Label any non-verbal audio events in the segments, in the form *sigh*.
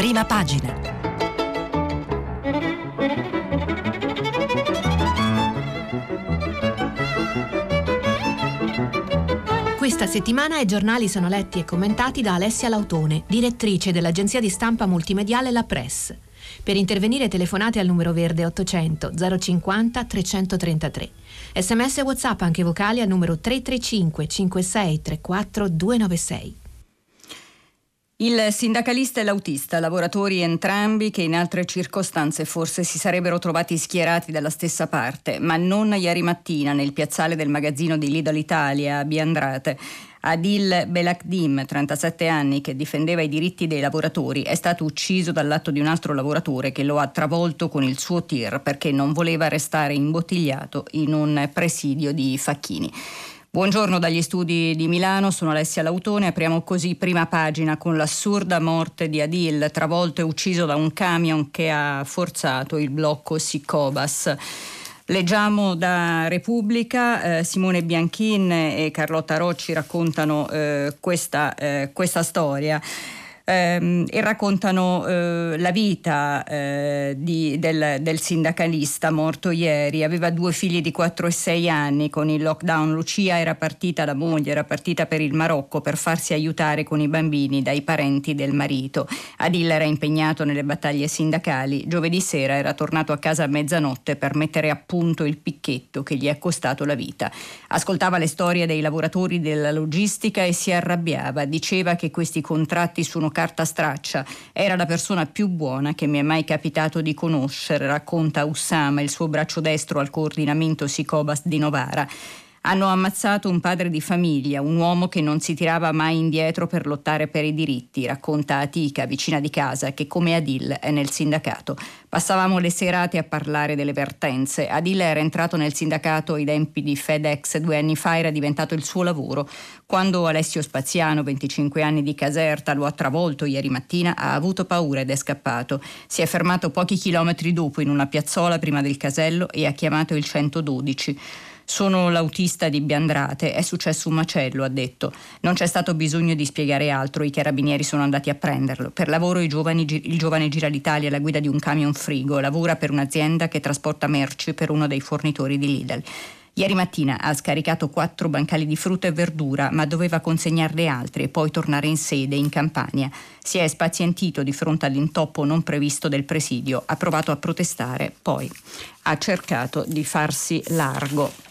Prima pagina. Questa settimana i giornali sono letti e commentati da Alessia Lautone, direttrice dell'agenzia di stampa multimediale La Press. Per intervenire telefonate al numero verde 800 050 333. Sms e WhatsApp anche vocali al numero 335 56 34 296. Il sindacalista e l'autista, lavoratori entrambi che in altre circostanze forse si sarebbero trovati schierati dalla stessa parte, ma non ieri mattina nel piazzale del magazzino di Lidl Italia a Biandrate. Adil Belakdim, 37 anni, che difendeva i diritti dei lavoratori, è stato ucciso dall'atto di un altro lavoratore che lo ha travolto con il suo tir perché non voleva restare imbottigliato in un presidio di Facchini. Buongiorno dagli studi di Milano, sono Alessia Lautone. Apriamo così prima pagina con l'assurda morte di Adil, travolto e ucciso da un camion che ha forzato il blocco Sicobas. Leggiamo da Repubblica, eh, Simone Bianchin e Carlotta Rocci raccontano eh, questa, eh, questa storia ehm, e raccontano eh, la vita eh, di, del, del, sindacalista morto ieri. Aveva due figli di 4 e 6 anni con il lockdown. Lucia era partita, la moglie era partita per il Marocco per farsi aiutare con i bambini dai parenti del marito. Adil era impegnato nelle battaglie sindacali. Giovedì sera era tornato a casa a mezzanotte per mettere a punto il picchetto che gli è costato la vita. Ascoltava le storie dei lavoratori della logistica e si arrabbiava. Diceva che questi contratti sono carta straccia. Era la persona più buona che mi è mai capitato di conoscere, racconta Ussama, il suo braccio destro al coordinamento Sicobas di Novara. Hanno ammazzato un padre di famiglia, un uomo che non si tirava mai indietro per lottare per i diritti, racconta Atica, vicina di casa, che come Adil è nel sindacato. Passavamo le serate a parlare delle vertenze. Adil era entrato nel sindacato ai tempi di FedEx due anni fa, era diventato il suo lavoro. Quando Alessio Spaziano, 25 anni di Caserta, lo ha travolto ieri mattina, ha avuto paura ed è scappato. Si è fermato pochi chilometri dopo in una piazzola prima del casello e ha chiamato il 112. Sono l'autista di Biandrate, è successo un macello, ha detto. Non c'è stato bisogno di spiegare altro, i carabinieri sono andati a prenderlo. Per lavoro giovani, il giovane gira l'Italia alla guida di un camion frigo, lavora per un'azienda che trasporta merci per uno dei fornitori di Lidl. Ieri mattina ha scaricato quattro bancali di frutta e verdura, ma doveva consegnarle altre e poi tornare in sede in Campania. Si è spazientito di fronte all'intoppo non previsto del presidio, ha provato a protestare, poi ha cercato di farsi largo.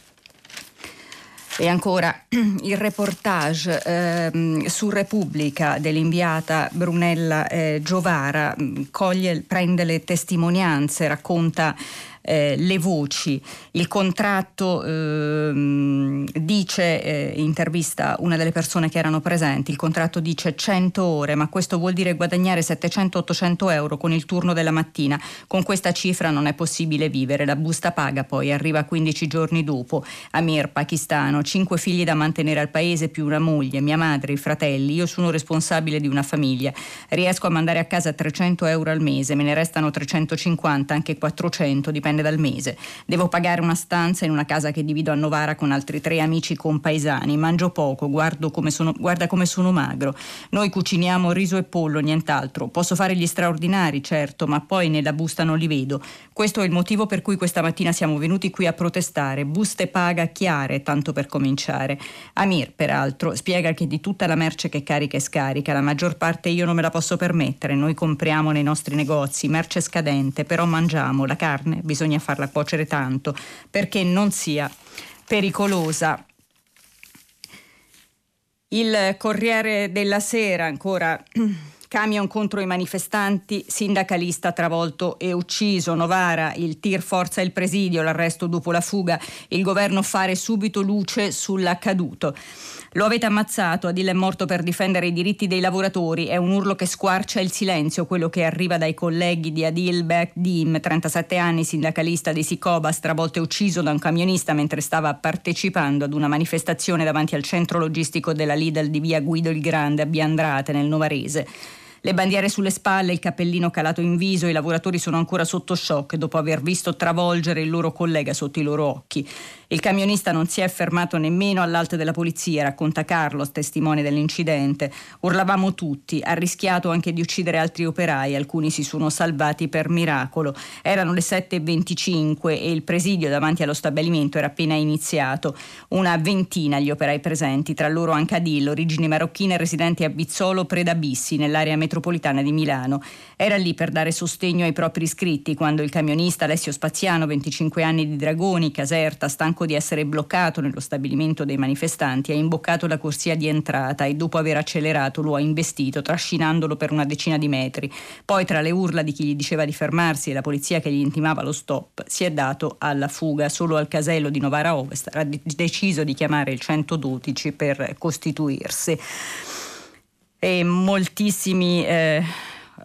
E ancora *clears throat* il reportage eh, su Repubblica dell'inviata Brunella eh, Giovara mm, coglie, prende le testimonianze, racconta eh, le voci. Il contratto ehm, dice, eh, intervista una delle persone che erano presenti, il contratto dice 100 ore, ma questo vuol dire guadagnare 700-800 euro con il turno della mattina. Con questa cifra non è possibile vivere. La busta paga poi arriva 15 giorni dopo. Amir, pakistano, 5 figli da mantenere al paese più una moglie, mia madre, i fratelli. Io sono responsabile di una famiglia. Riesco a mandare a casa 300 euro al mese, me ne restano 350, anche 400, dipende dipende dal mese. Devo pagare una stanza in una casa che divido a Novara con altri tre amici compaesani. Mangio poco, come sono, guarda come sono magro. Noi cuciniamo riso e pollo, nient'altro. Posso fare gli straordinari, certo, ma poi nella busta non li vedo. Questo è il motivo per cui questa mattina siamo venuti qui a protestare. Buste paga chiare, tanto per cominciare. Amir, peraltro, spiega che di tutta la merce che carica e scarica, la maggior parte io non me la posso permettere. Noi compriamo nei nostri negozi merce scadente, però mangiamo la carne, bisogna bisogna farla cuocere tanto perché non sia pericolosa. Il Corriere della Sera ancora *clears throat* Camion contro i manifestanti, sindacalista travolto e ucciso. Novara, il tir forza il presidio, l'arresto dopo la fuga. Il governo fare subito luce sull'accaduto. Lo avete ammazzato, Adil è morto per difendere i diritti dei lavoratori. È un urlo che squarcia il silenzio, quello che arriva dai colleghi di Adil Bekdim, 37 anni, sindacalista di Sicoba, stravolto e ucciso da un camionista mentre stava partecipando ad una manifestazione davanti al centro logistico della Lidl di via Guido il Grande a Biandrate, nel Novarese. Le bandiere sulle spalle, il cappellino calato in viso, i lavoratori sono ancora sotto shock dopo aver visto travolgere il loro collega sotto i loro occhi. Il camionista non si è fermato nemmeno all'alto della polizia, racconta Carlos, testimone dell'incidente. Urlavamo tutti, ha rischiato anche di uccidere altri operai, alcuni si sono salvati per miracolo. Erano le 7.25 e il presidio davanti allo stabilimento era appena iniziato. Una ventina gli operai presenti, tra loro anche Adil, origini marocchine residenti a Bizzolo Predabissi, nell'area metropolitana di Milano. Era lì per dare sostegno ai propri iscritti quando il camionista Alessio Spaziano, 25 anni di Dragoni, Caserta, stanco di essere bloccato nello stabilimento dei manifestanti, ha imboccato la corsia di entrata e dopo aver accelerato lo ha investito, trascinandolo per una decina di metri. Poi, tra le urla di chi gli diceva di fermarsi e la polizia che gli intimava lo stop, si è dato alla fuga. Solo al casello di Novara Ovest ha deciso di chiamare il 112 per costituirsi. E moltissimi. Eh,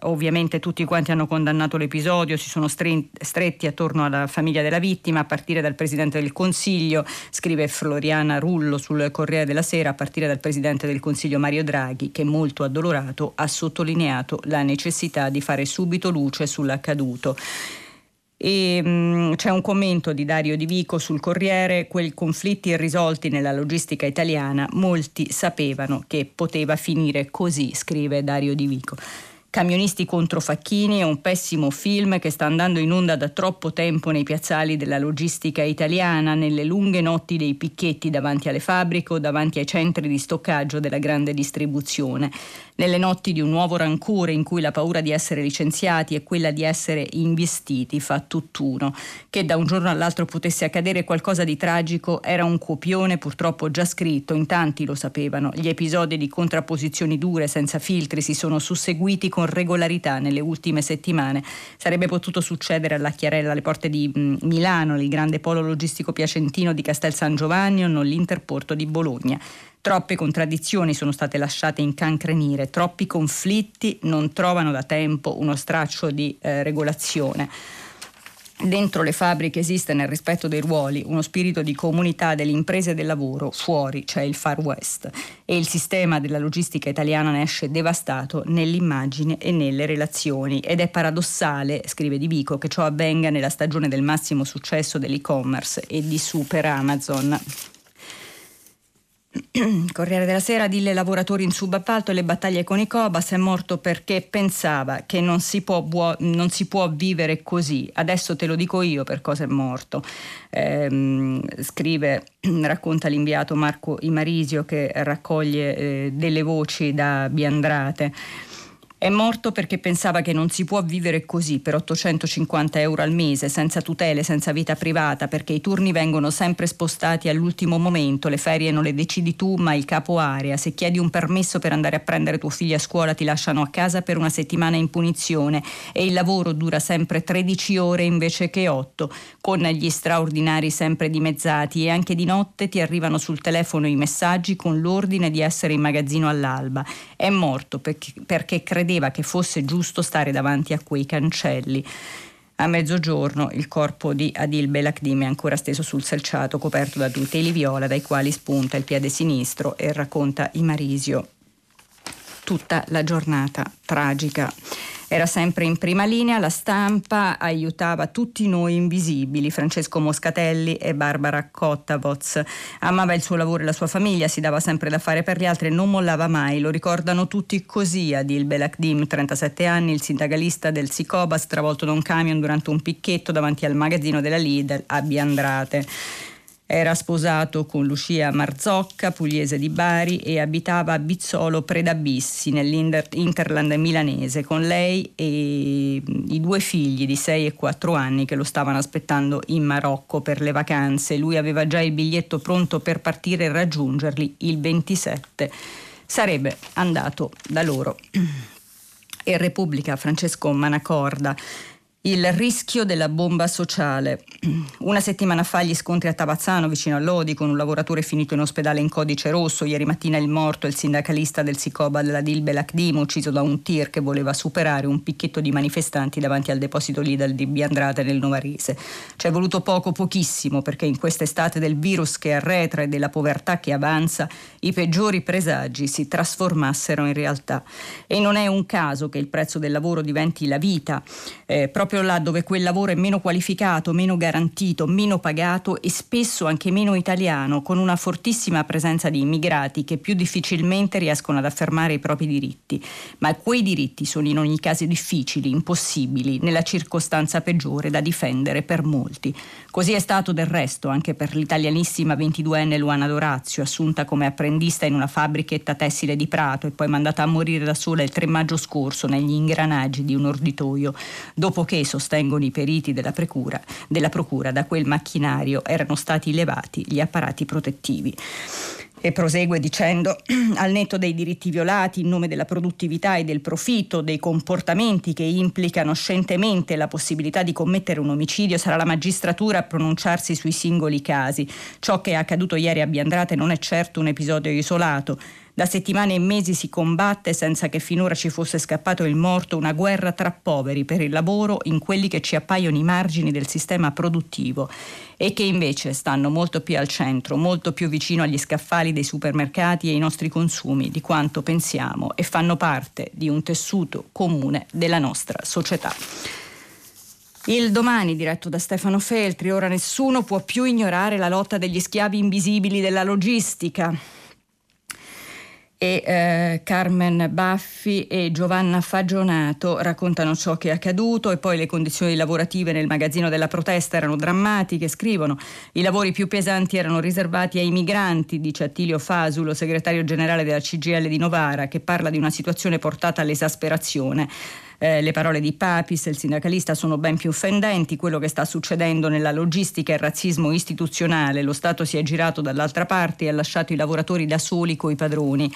Ovviamente tutti quanti hanno condannato l'episodio, si sono stretti attorno alla famiglia della vittima, a partire dal Presidente del Consiglio, scrive Floriana Rullo sul Corriere della Sera, a partire dal Presidente del Consiglio Mario Draghi, che molto addolorato ha sottolineato la necessità di fare subito luce sull'accaduto. E, mm, c'è un commento di Dario Di Vico sul Corriere, quei conflitti irrisolti nella logistica italiana, molti sapevano che poteva finire così, scrive Dario Di Vico. Camionisti contro Facchini è un pessimo film che sta andando in onda da troppo tempo nei piazzali della logistica italiana, nelle lunghe notti dei picchetti davanti alle fabbriche o davanti ai centri di stoccaggio della grande distribuzione nelle notti di un nuovo rancore in cui la paura di essere licenziati e quella di essere investiti fa tutt'uno. Che da un giorno all'altro potesse accadere qualcosa di tragico era un copione purtroppo già scritto, in tanti lo sapevano. Gli episodi di contrapposizioni dure, senza filtri, si sono susseguiti con regolarità nelle ultime settimane. Sarebbe potuto succedere alla Chiarella alle porte di Milano, il grande polo logistico piacentino di Castel San Giovanni o non l'interporto di Bologna. Troppe contraddizioni sono state lasciate incancrenire, troppi conflitti non trovano da tempo uno straccio di eh, regolazione. Dentro le fabbriche esiste nel rispetto dei ruoli uno spirito di comunità delle imprese e del lavoro, fuori c'è il Far West e il sistema della logistica italiana ne esce devastato nell'immagine e nelle relazioni ed è paradossale, scrive Di Vico, che ciò avvenga nella stagione del massimo successo dell'e-commerce e di Super Amazon. *clears throat* Corriere della Sera, dille lavoratori in subappalto e le battaglie con i Cobas, è morto perché pensava che non si, può, buo- non si può vivere così. Adesso te lo dico io per cosa è morto. Eh, scrive, *clears throat* racconta l'inviato Marco Imarisio che raccoglie eh, delle voci da Biandrate. È morto perché pensava che non si può vivere così per 850 euro al mese, senza tutele, senza vita privata, perché i turni vengono sempre spostati all'ultimo momento, le ferie non le decidi tu, ma il capo area. Se chiedi un permesso per andare a prendere tuo figlio a scuola ti lasciano a casa per una settimana in punizione e il lavoro dura sempre 13 ore invece che 8, con gli straordinari sempre dimezzati e anche di notte ti arrivano sul telefono i messaggi con l'ordine di essere in magazzino all'alba. È morto perché, perché credeva che fosse giusto stare davanti a quei cancelli. A mezzogiorno il corpo di Adil Belakdim è ancora steso sul selciato coperto da tuteli viola dai quali spunta il piede sinistro e racconta Imarisio tutta la giornata tragica. Era sempre in prima linea, la stampa aiutava tutti noi invisibili, Francesco Moscatelli e Barbara Cottavoz. Amava il suo lavoro e la sua famiglia, si dava sempre da fare per gli altri e non mollava mai. Lo ricordano tutti così, Adil Belakdim, 37 anni, il sindacalista del Sicobas, travolto da un camion durante un picchetto davanti al magazzino della Lidl a Biandrate. Era sposato con Lucia Marzocca, pugliese di Bari, e abitava a Bizzolo Predabissi, nell'Interland milanese, con lei e i due figli di 6 e 4 anni che lo stavano aspettando in Marocco per le vacanze. Lui aveva già il biglietto pronto per partire e raggiungerli il 27. Sarebbe andato da loro. E Repubblica Francesco Manacorda Il rischio della bomba sociale. Una settimana fa gli scontri a Tavazzano, vicino a Lodi, con un lavoratore finito in ospedale in codice rosso. Ieri mattina il morto, il sindacalista del Sicoba della Dilbe Lacdim, ucciso da un tir che voleva superare un picchetto di manifestanti davanti al deposito Lidl di Biandrate nel Novarese. Ci è voluto poco, pochissimo, perché in quest'estate del virus che arretra e della povertà che avanza, i peggiori presagi si trasformassero in realtà. E non è un caso che il prezzo del lavoro diventi la vita. Eh, proprio proprio là dove quel lavoro è meno qualificato, meno garantito, meno pagato e spesso anche meno italiano, con una fortissima presenza di immigrati che più difficilmente riescono ad affermare i propri diritti. Ma quei diritti sono in ogni caso difficili, impossibili, nella circostanza peggiore da difendere per molti. Così è stato del resto anche per l'italianissima 22enne Luana Dorazio, assunta come apprendista in una fabbrichetta tessile di Prato e poi mandata a morire da sola il 3 maggio scorso negli ingranaggi di un orditoio, dopo che sostengono i periti della procura, della procura, da quel macchinario erano stati levati gli apparati protettivi. E prosegue dicendo, *clears throat* al netto dei diritti violati in nome della produttività e del profitto, dei comportamenti che implicano scientemente la possibilità di commettere un omicidio, sarà la magistratura a pronunciarsi sui singoli casi. Ciò che è accaduto ieri a Biandrate non è certo un episodio isolato. Da settimane e mesi si combatte, senza che finora ci fosse scappato il morto, una guerra tra poveri per il lavoro in quelli che ci appaiono i margini del sistema produttivo e che invece stanno molto più al centro, molto più vicino agli scaffali dei supermercati e ai nostri consumi di quanto pensiamo e fanno parte di un tessuto comune della nostra società. Il domani, diretto da Stefano Feltri, ora nessuno può più ignorare la lotta degli schiavi invisibili della logistica e eh, Carmen Baffi e Giovanna Fagionato raccontano ciò che è accaduto e poi le condizioni lavorative nel magazzino della protesta erano drammatiche, scrivono i lavori più pesanti erano riservati ai migranti, dice Attilio Fasulo, segretario generale della CGL di Novara, che parla di una situazione portata all'esasperazione. Eh, le parole di Papis, il sindacalista, sono ben più offendenti. Quello che sta succedendo nella logistica è il razzismo istituzionale. Lo Stato si è girato dall'altra parte e ha lasciato i lavoratori da soli coi padroni.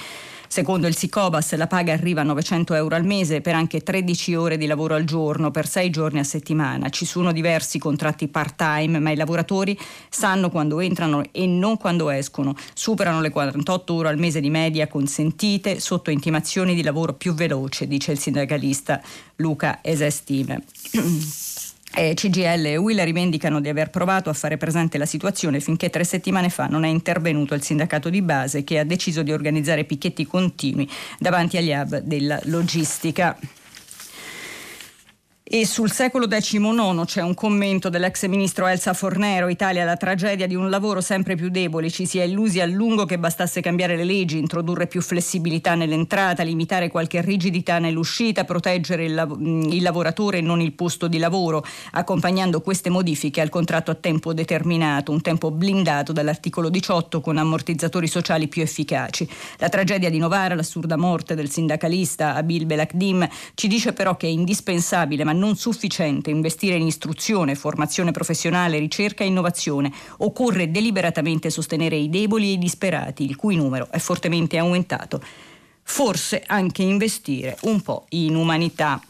Secondo il Sicobas la paga arriva a 900 euro al mese per anche 13 ore di lavoro al giorno, per 6 giorni a settimana. Ci sono diversi contratti part-time, ma i lavoratori sanno quando entrano e non quando escono. Superano le 48 ore al mese di media consentite sotto intimazioni di lavoro più veloce, dice il sindacalista Luca Esestime. *clears throat* Eh, CGL e UIL rivendicano di aver provato a fare presente la situazione finché tre settimane fa non è intervenuto il sindacato di base che ha deciso di organizzare picchetti continui davanti agli hub della logistica. E sul secolo XIX c'è un commento dell'ex ministro Elsa Fornero, Italia la tragedia di un lavoro sempre più debole, ci si è illusi a lungo che bastasse cambiare le leggi, introdurre più flessibilità nell'entrata, limitare qualche rigidità nell'uscita, proteggere il, lav- il lavoratore e non il posto di lavoro, accompagnando queste modifiche al contratto a tempo determinato, un tempo blindato dall'articolo 18 con ammortizzatori sociali più efficaci. La tragedia di Novara, l'assurda morte del sindacalista Abil Belakdim ci dice però che è indispensabile, ma non sufficiente investire in istruzione, formazione professionale, ricerca e innovazione. Occorre deliberatamente sostenere i deboli e i disperati, il cui numero è fortemente aumentato. Forse anche investire un po' in umanità.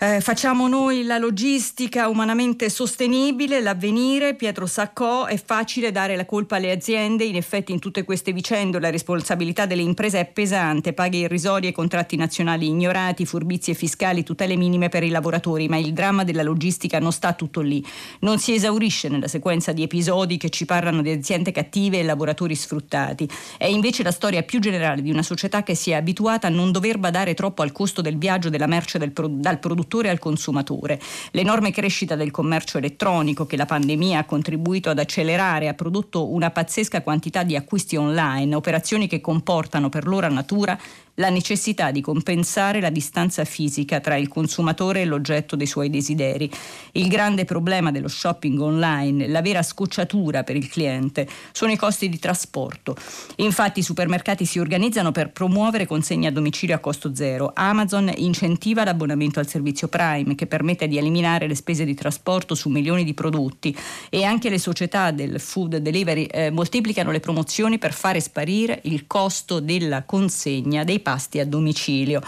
Eh, facciamo noi la logistica umanamente sostenibile, l'avvenire, Pietro Saccò, è facile dare la colpa alle aziende, in effetti in tutte queste vicende la responsabilità delle imprese è pesante, paghe irrisorie, contratti nazionali ignorati, furbizie fiscali, tutele minime per i lavoratori, ma il dramma della logistica non sta tutto lì, non si esaurisce nella sequenza di episodi che ci parlano di aziende cattive e lavoratori sfruttati, è invece la storia più generale di una società che si è abituata a non dover badare troppo al costo del viaggio della merce del pro- dal produttore produttore al consumatore. L'enorme crescita del commercio elettronico che la pandemia ha contribuito ad accelerare ha prodotto una pazzesca quantità di acquisti online, operazioni che comportano per loro natura la necessità di compensare la distanza fisica tra il consumatore e l'oggetto dei suoi desideri. Il grande problema dello shopping online, la vera scocciatura per il cliente, sono i costi di trasporto. Infatti i supermercati si organizzano per promuovere consegne a domicilio a costo zero. Amazon incentiva l'abbonamento al servizio Prime che permette di eliminare le spese di trasporto su milioni di prodotti e anche le società del food delivery eh, moltiplicano le promozioni per fare sparire il costo della consegna dei pasti a domicilio.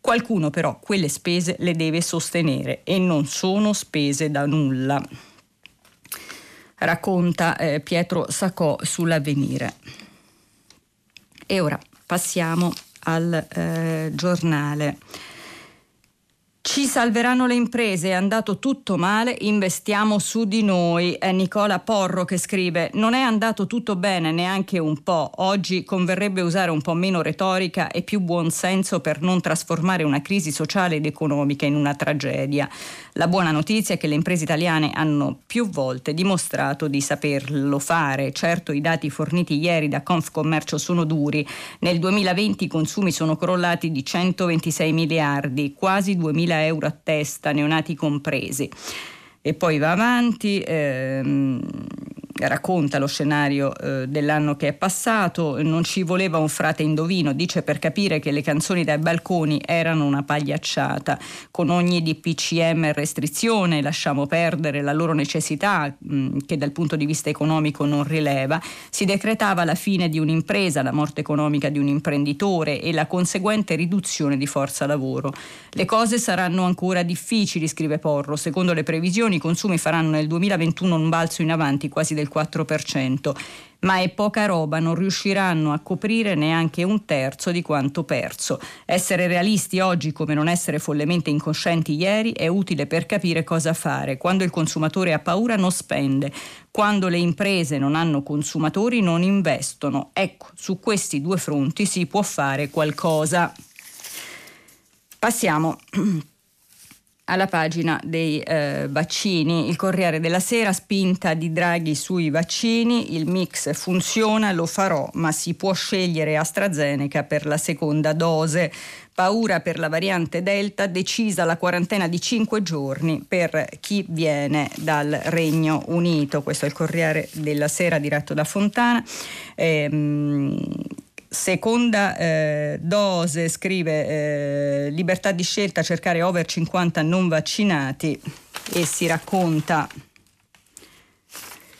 Qualcuno però quelle spese le deve sostenere e non sono spese da nulla. Racconta eh, Pietro Sacò sull'avvenire. E ora passiamo al eh, giornale. Ci salveranno le imprese, è andato tutto male, investiamo su di noi. È Nicola Porro che scrive: Non è andato tutto bene neanche un po'. Oggi converrebbe usare un po' meno retorica e più buon senso per non trasformare una crisi sociale ed economica in una tragedia. La buona notizia è che le imprese italiane hanno più volte dimostrato di saperlo fare. Certo, i dati forniti ieri da Confcommercio sono duri. Nel 2020 i consumi sono crollati di 126 miliardi, quasi 2000 euro a testa, neonati compresi. E poi va avanti. Ehm, racconta lo scenario eh, dell'anno che è passato, non ci voleva un frate indovino, dice per capire che le canzoni dai balconi erano una pagliacciata, con ogni DPCM restrizione lasciamo perdere la loro necessità mh, mm, che dal punto di vista economico non rileva, si decretava la fine di un'impresa, la morte economica di un imprenditore e la conseguente riduzione di forza lavoro. Le cose saranno ancora difficili, scrive Porro, secondo le previsioni i consumi faranno nel 2021 un balzo in avanti quasi del del 4%, ma è poca roba, non riusciranno a coprire neanche un terzo di quanto perso. Essere realisti oggi come non essere follemente incoscienti ieri è utile per capire cosa fare. Quando il consumatore ha paura non spende, quando le imprese non hanno consumatori non investono. Ecco, su questi due fronti si può fare qualcosa. Passiamo *clears throat* alla pagina dei eh, vaccini. Il Corriere della Sera, spinta di Draghi sui vaccini, il mix funziona, lo farò, ma si può scegliere AstraZeneca per la seconda dose. Paura per la variante Delta, decisa la quarantena di 5 giorni per chi viene dal Regno Unito. Questo è il Corriere della Sera diretto da Fontana. Ehm, seconda eh, dose, scrive eh, libertà di scelta, cercare over 50 non vaccinati. E si racconta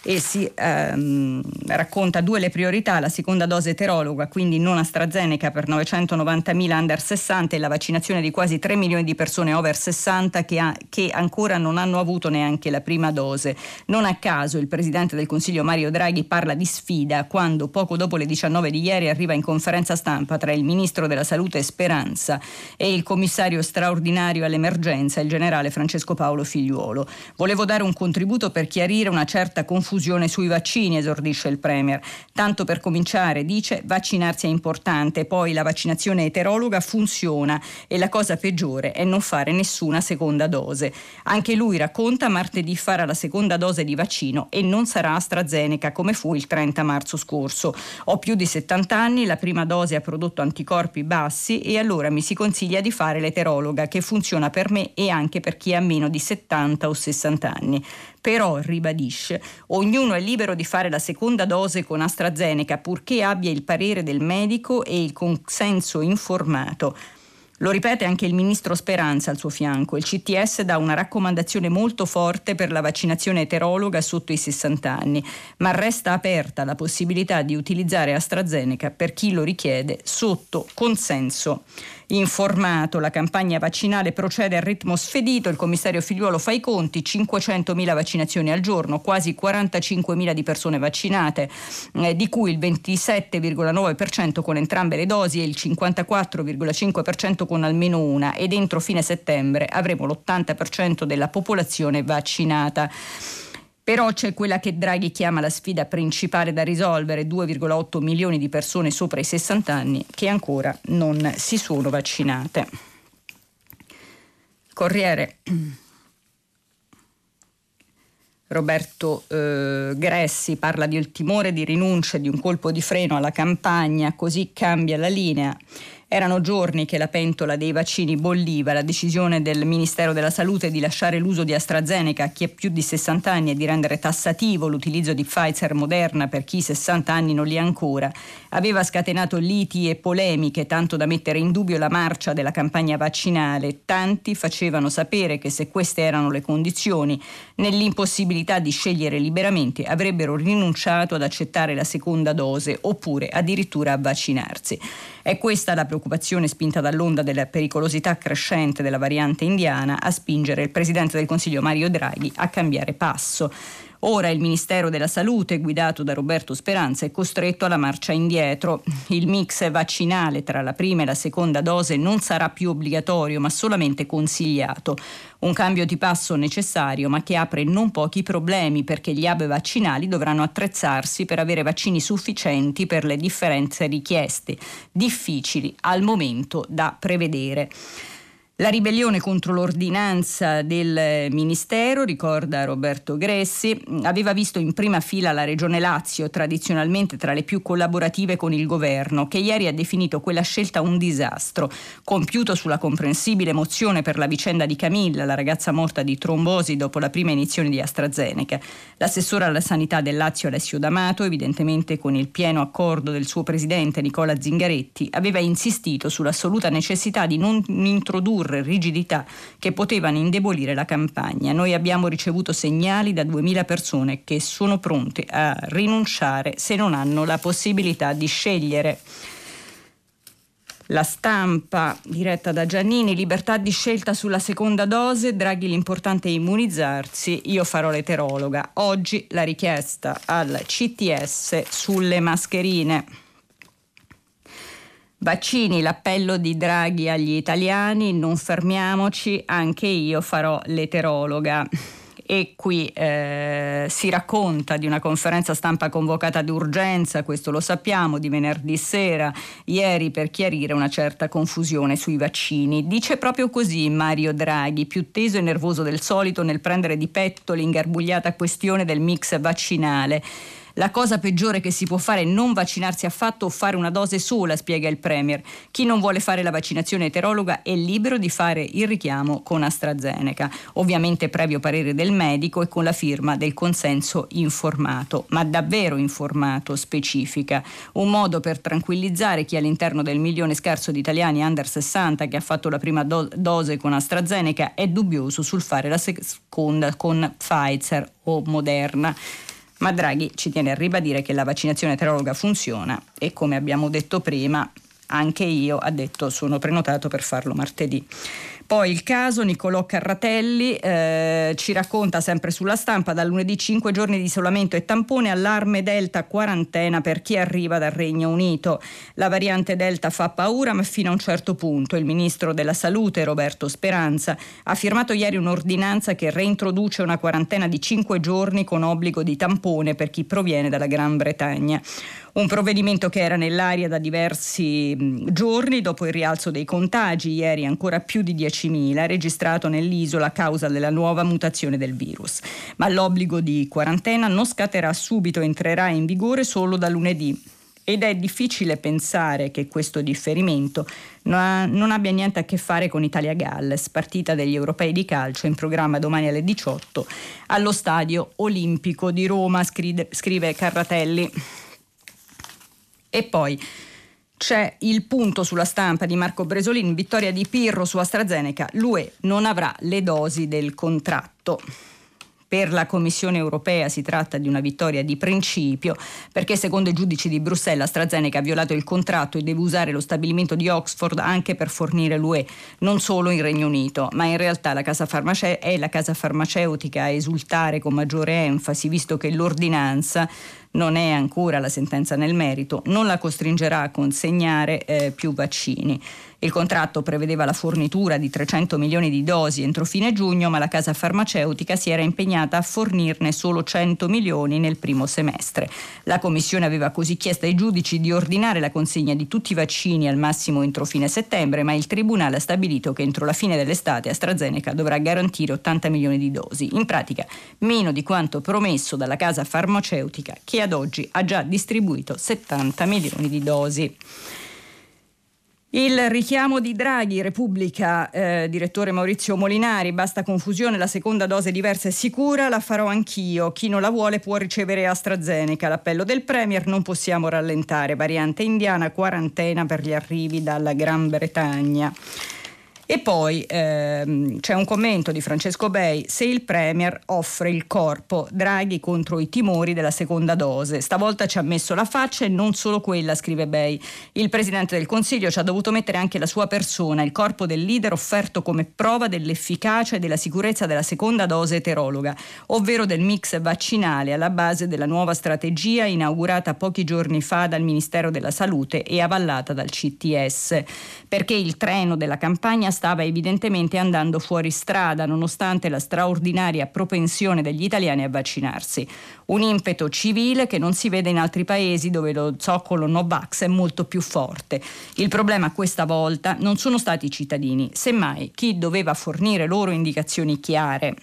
e si ehm, racconta due le priorità, la seconda dose eterologa, quindi non AstraZeneca per 990.000 under 60 e la vaccinazione di quasi 3 milioni di persone over 60 che, ha, che ancora non hanno avuto neanche la prima dose. Non a caso il Presidente del Consiglio Mario Draghi parla di sfida quando poco dopo le 19 di ieri arriva in conferenza stampa tra il Ministro della Salute Speranza e il Commissario straordinario all'emergenza, il generale Francesco Paolo Figliuolo. Volevo dare un contributo per chiarire una certa confusione confusione sui vaccini, esordisce il Premier. Tanto per cominciare, dice, vaccinarsi è importante, poi la vaccinazione eterologa funziona e la cosa peggiore è non fare nessuna seconda dose. Anche lui racconta martedì farà la seconda dose di vaccino e non sarà AstraZeneca come fu il 30 marzo scorso. Ho più di 70 anni, la prima dose ha prodotto anticorpi bassi e allora mi si consiglia di fare l'eterologa che funziona per me e anche per chi ha meno di 70 o 60 anni. Però, ribadisce, ognuno è libero di fare la seconda dose con AstraZeneca purché abbia il parere del medico e il consenso informato. Lo ripete anche il ministro Speranza al suo fianco. Il CTS dà una raccomandazione molto forte per la vaccinazione eterologa sotto i 60 anni, ma resta aperta la possibilità di utilizzare AstraZeneca per chi lo richiede sotto consenso informato. La campagna vaccinale procede a ritmo sfedito, il commissario Figliuolo fa i conti, 500.000 vaccinazioni al giorno, quasi 45.000 di persone vaccinate, eh, di cui il 27,9% con entrambe le dosi e il 54,5% con almeno una e dentro fine settembre avremo l'80% della popolazione vaccinata. Però c'è quella che Draghi chiama la sfida principale da risolvere, 2,8 milioni di persone sopra i 60 anni che ancora non si sono vaccinate. Corriere. Roberto eh, Gressi parla di il timore di rinuncia di un colpo di freno alla campagna, così cambia la linea. Erano giorni che la pentola dei vaccini bolliva, la decisione del Ministero della Salute di lasciare l'uso di AstraZeneca a chi ha più di 60 anni e di rendere tassativo l'utilizzo di Pfizer Moderna per chi 60 anni non li ha ancora, aveva scatenato liti e polemiche tanto da mettere in dubbio la marcia della campagna vaccinale. Tanti facevano sapere che se queste erano le condizioni, nell'impossibilità di scegliere liberamente, avrebbero rinunciato ad accettare la seconda dose oppure addirittura a vaccinarsi. È questa la preoccupazione preoccupazione spinta dall'onda della pericolosità crescente della variante indiana a spingere il Presidente del Consiglio Mario Draghi a cambiare passo. Ora il Ministero della Salute, guidato da Roberto Speranza, è costretto alla marcia indietro. Il mix vaccinale tra la prima e la seconda dose non sarà più obbligatorio, ma solamente consigliato. Un cambio di passo necessario, ma che apre non pochi problemi perché gli hub vaccinali dovranno attrezzarsi per avere vaccini sufficienti per le differenze richieste, difficili al momento da prevedere. La ribellione contro l'ordinanza del Ministero, ricorda Roberto Gressi, aveva visto in prima fila la Regione Lazio, tradizionalmente tra le più collaborative con il governo, che ieri ha definito quella scelta un disastro, compiuto sulla comprensibile emozione per la vicenda di Camilla, la ragazza morta di trombosi dopo la prima iniezione di AstraZeneca. L'assessore alla sanità del Lazio Alessio D'Amato, evidentemente con il pieno accordo del suo presidente Nicola Zingaretti, aveva insistito sull'assoluta necessità di non introdurre introdurre rigidità che potevano indebolire la campagna. Noi abbiamo ricevuto segnali da 2000 persone che sono pronte a rinunciare se non hanno la possibilità di scegliere. La stampa diretta da Giannini, libertà di scelta sulla seconda dose, Draghi l'importante è immunizzarsi, io farò l'eterologa. Oggi la richiesta al CTS sulle mascherine. Vaccini, l'appello di Draghi agli italiani, non fermiamoci, anche io farò l'eterologa. E qui eh, si racconta di una conferenza stampa convocata d'urgenza, questo lo sappiamo, di venerdì sera, ieri per chiarire una certa confusione sui vaccini. Dice proprio così Mario Draghi, più teso e nervoso del solito nel prendere di petto l'ingarbugliata questione del mix vaccinale. La cosa peggiore che si può fare è non vaccinarsi affatto o fare una dose sola, spiega il Premier. Chi non vuole fare la vaccinazione eterologa è libero di fare il richiamo con AstraZeneca, ovviamente previo parere del medico e con la firma del consenso informato, ma davvero informato, specifica. Un modo per tranquillizzare chi all'interno del milione scarso di italiani under 60 che ha fatto la prima do- dose con AstraZeneca è dubbioso sul fare la seconda con Pfizer o Moderna. Ma Draghi ci tiene a ribadire che la vaccinazione eterologa funziona e come abbiamo detto prima, anche io ha detto sono prenotato per farlo martedì. Poi il caso Niccolò Carratelli eh, ci racconta sempre sulla stampa da lunedì 5 giorni di isolamento e tampone, allarme Delta, quarantena per chi arriva dal Regno Unito. La variante Delta fa paura ma fino a un certo punto. Il ministro della Salute Roberto Speranza ha firmato ieri un'ordinanza che reintroduce una quarantena di 5 giorni con obbligo di tampone per chi proviene dalla Gran Bretagna. Un provvedimento che era nell'aria da diversi giorni dopo il rialzo dei contagi, ieri ancora più di 10.000, registrato nell'isola a causa della nuova mutazione del virus. Ma l'obbligo di quarantena non scatterà subito, entrerà in vigore solo da lunedì ed è difficile pensare che questo differimento non abbia niente a che fare con Italia-Galles, partita degli europei di calcio in programma domani alle 18 allo Stadio Olimpico di Roma, scrive Carratelli. E poi c'è il punto sulla stampa di Marco Bresolin, vittoria di Pirro su AstraZeneca, l'UE non avrà le dosi del contratto. Per la Commissione europea si tratta di una vittoria di principio perché secondo i giudici di Bruxelles AstraZeneca ha violato il contratto e deve usare lo stabilimento di Oxford anche per fornire l'UE, non solo in Regno Unito, ma in realtà la farmace- è la casa farmaceutica a esultare con maggiore enfasi visto che l'ordinanza non è ancora la sentenza nel merito, non la costringerà a consegnare eh, più vaccini. Il contratto prevedeva la fornitura di 300 milioni di dosi entro fine giugno, ma la casa farmaceutica si era impegnata a fornirne solo 100 milioni nel primo semestre. La Commissione aveva così chiesto ai giudici di ordinare la consegna di tutti i vaccini al massimo entro fine settembre, ma il Tribunale ha stabilito che entro la fine dell'estate AstraZeneca dovrà garantire 80 milioni di dosi. In pratica meno di quanto promesso dalla casa farmaceutica che ad oggi ha già distribuito 70 milioni di dosi. Il richiamo di Draghi, Repubblica, eh, direttore Maurizio Molinari, basta confusione, la seconda dose diversa e sicura, la farò anch'io. Chi non la vuole può ricevere AstraZeneca. L'appello del Premier, non possiamo rallentare. Variante indiana, quarantena per gli arrivi dalla Gran Bretagna. E poi ehm, c'è un commento di Francesco Bei, se il Premier offre il corpo, Draghi contro i timori della seconda dose. Stavolta ci ha messo la faccia e non solo quella, scrive Bei. Il Presidente del Consiglio ci ha dovuto mettere anche la sua persona, il corpo del leader offerto come prova dell'efficacia e della sicurezza della seconda dose eterologa, ovvero del mix vaccinale alla base della nuova strategia inaugurata pochi giorni fa dal Ministero della Salute e avallata dal CTS. Perché il treno della campagna stava evidentemente andando fuori strada nonostante la straordinaria propensione degli italiani a vaccinarsi. Un impeto civile che non si vede in altri paesi dove lo zoccolo Novax è molto più forte. Il problema questa volta non sono stati i cittadini, semmai chi doveva fornire loro indicazioni chiare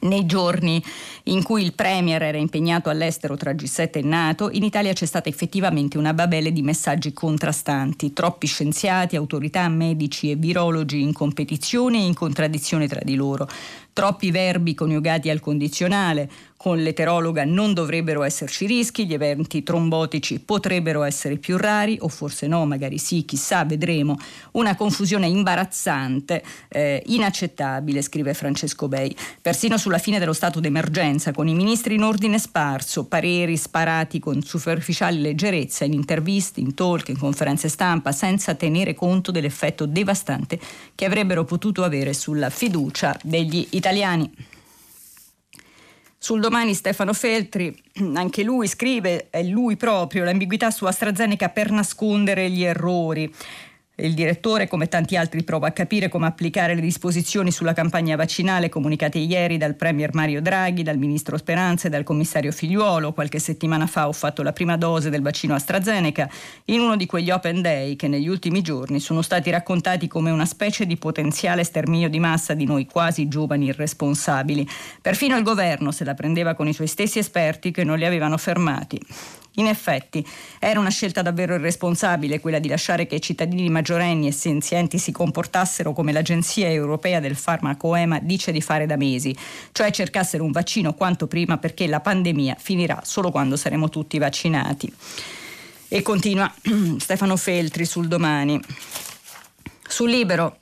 nei giorni in cui il Premier era impegnato all'estero tra G7 e NATO, in Italia c'è stata effettivamente una babele di messaggi contrastanti, troppi scienziati, autorità, medici e virologi in competizione e in contraddizione tra di loro, troppi verbi coniugati al condizionale, con l'eterologa non dovrebbero esserci rischi, gli eventi trombotici potrebbero essere più rari o forse no, magari sì, chissà, vedremo. Una confusione imbarazzante, eh, inaccettabile, scrive Francesco Bei. Persino sulla fine dello stato d'emergenza, con i ministri in ordine sparso, pareri sparati con superficiale leggerezza in interviste, in talk, in conferenze stampa, senza tenere conto dell'effetto devastante che avrebbero potuto avere sulla fiducia degli italiani. Sul domani Stefano Feltri, anche lui scrive, è lui proprio, l'ambiguità su AstraZeneca per nascondere gli errori. Il direttore, come tanti altri, prova a capire come applicare le disposizioni sulla campagna vaccinale comunicate ieri dal Premier Mario Draghi, dal Ministro Speranza e dal Commissario Figliuolo. Qualche settimana fa ho fatto la prima dose del vaccino AstraZeneca in uno di quegli Open Day che negli ultimi giorni sono stati raccontati come una specie di potenziale sterminio di massa di noi quasi giovani irresponsabili. Perfino il governo se la prendeva con i suoi stessi esperti che non li avevano fermati. In effetti, era una scelta davvero irresponsabile quella di lasciare che i cittadini maggiorenni e senzienti si comportassero come l'Agenzia Europea del Farmaco EMA dice di fare da mesi, cioè cercassero un vaccino quanto prima perché la pandemia finirà solo quando saremo tutti vaccinati. E continua *clears throat* Stefano Feltri sul domani. Sul libero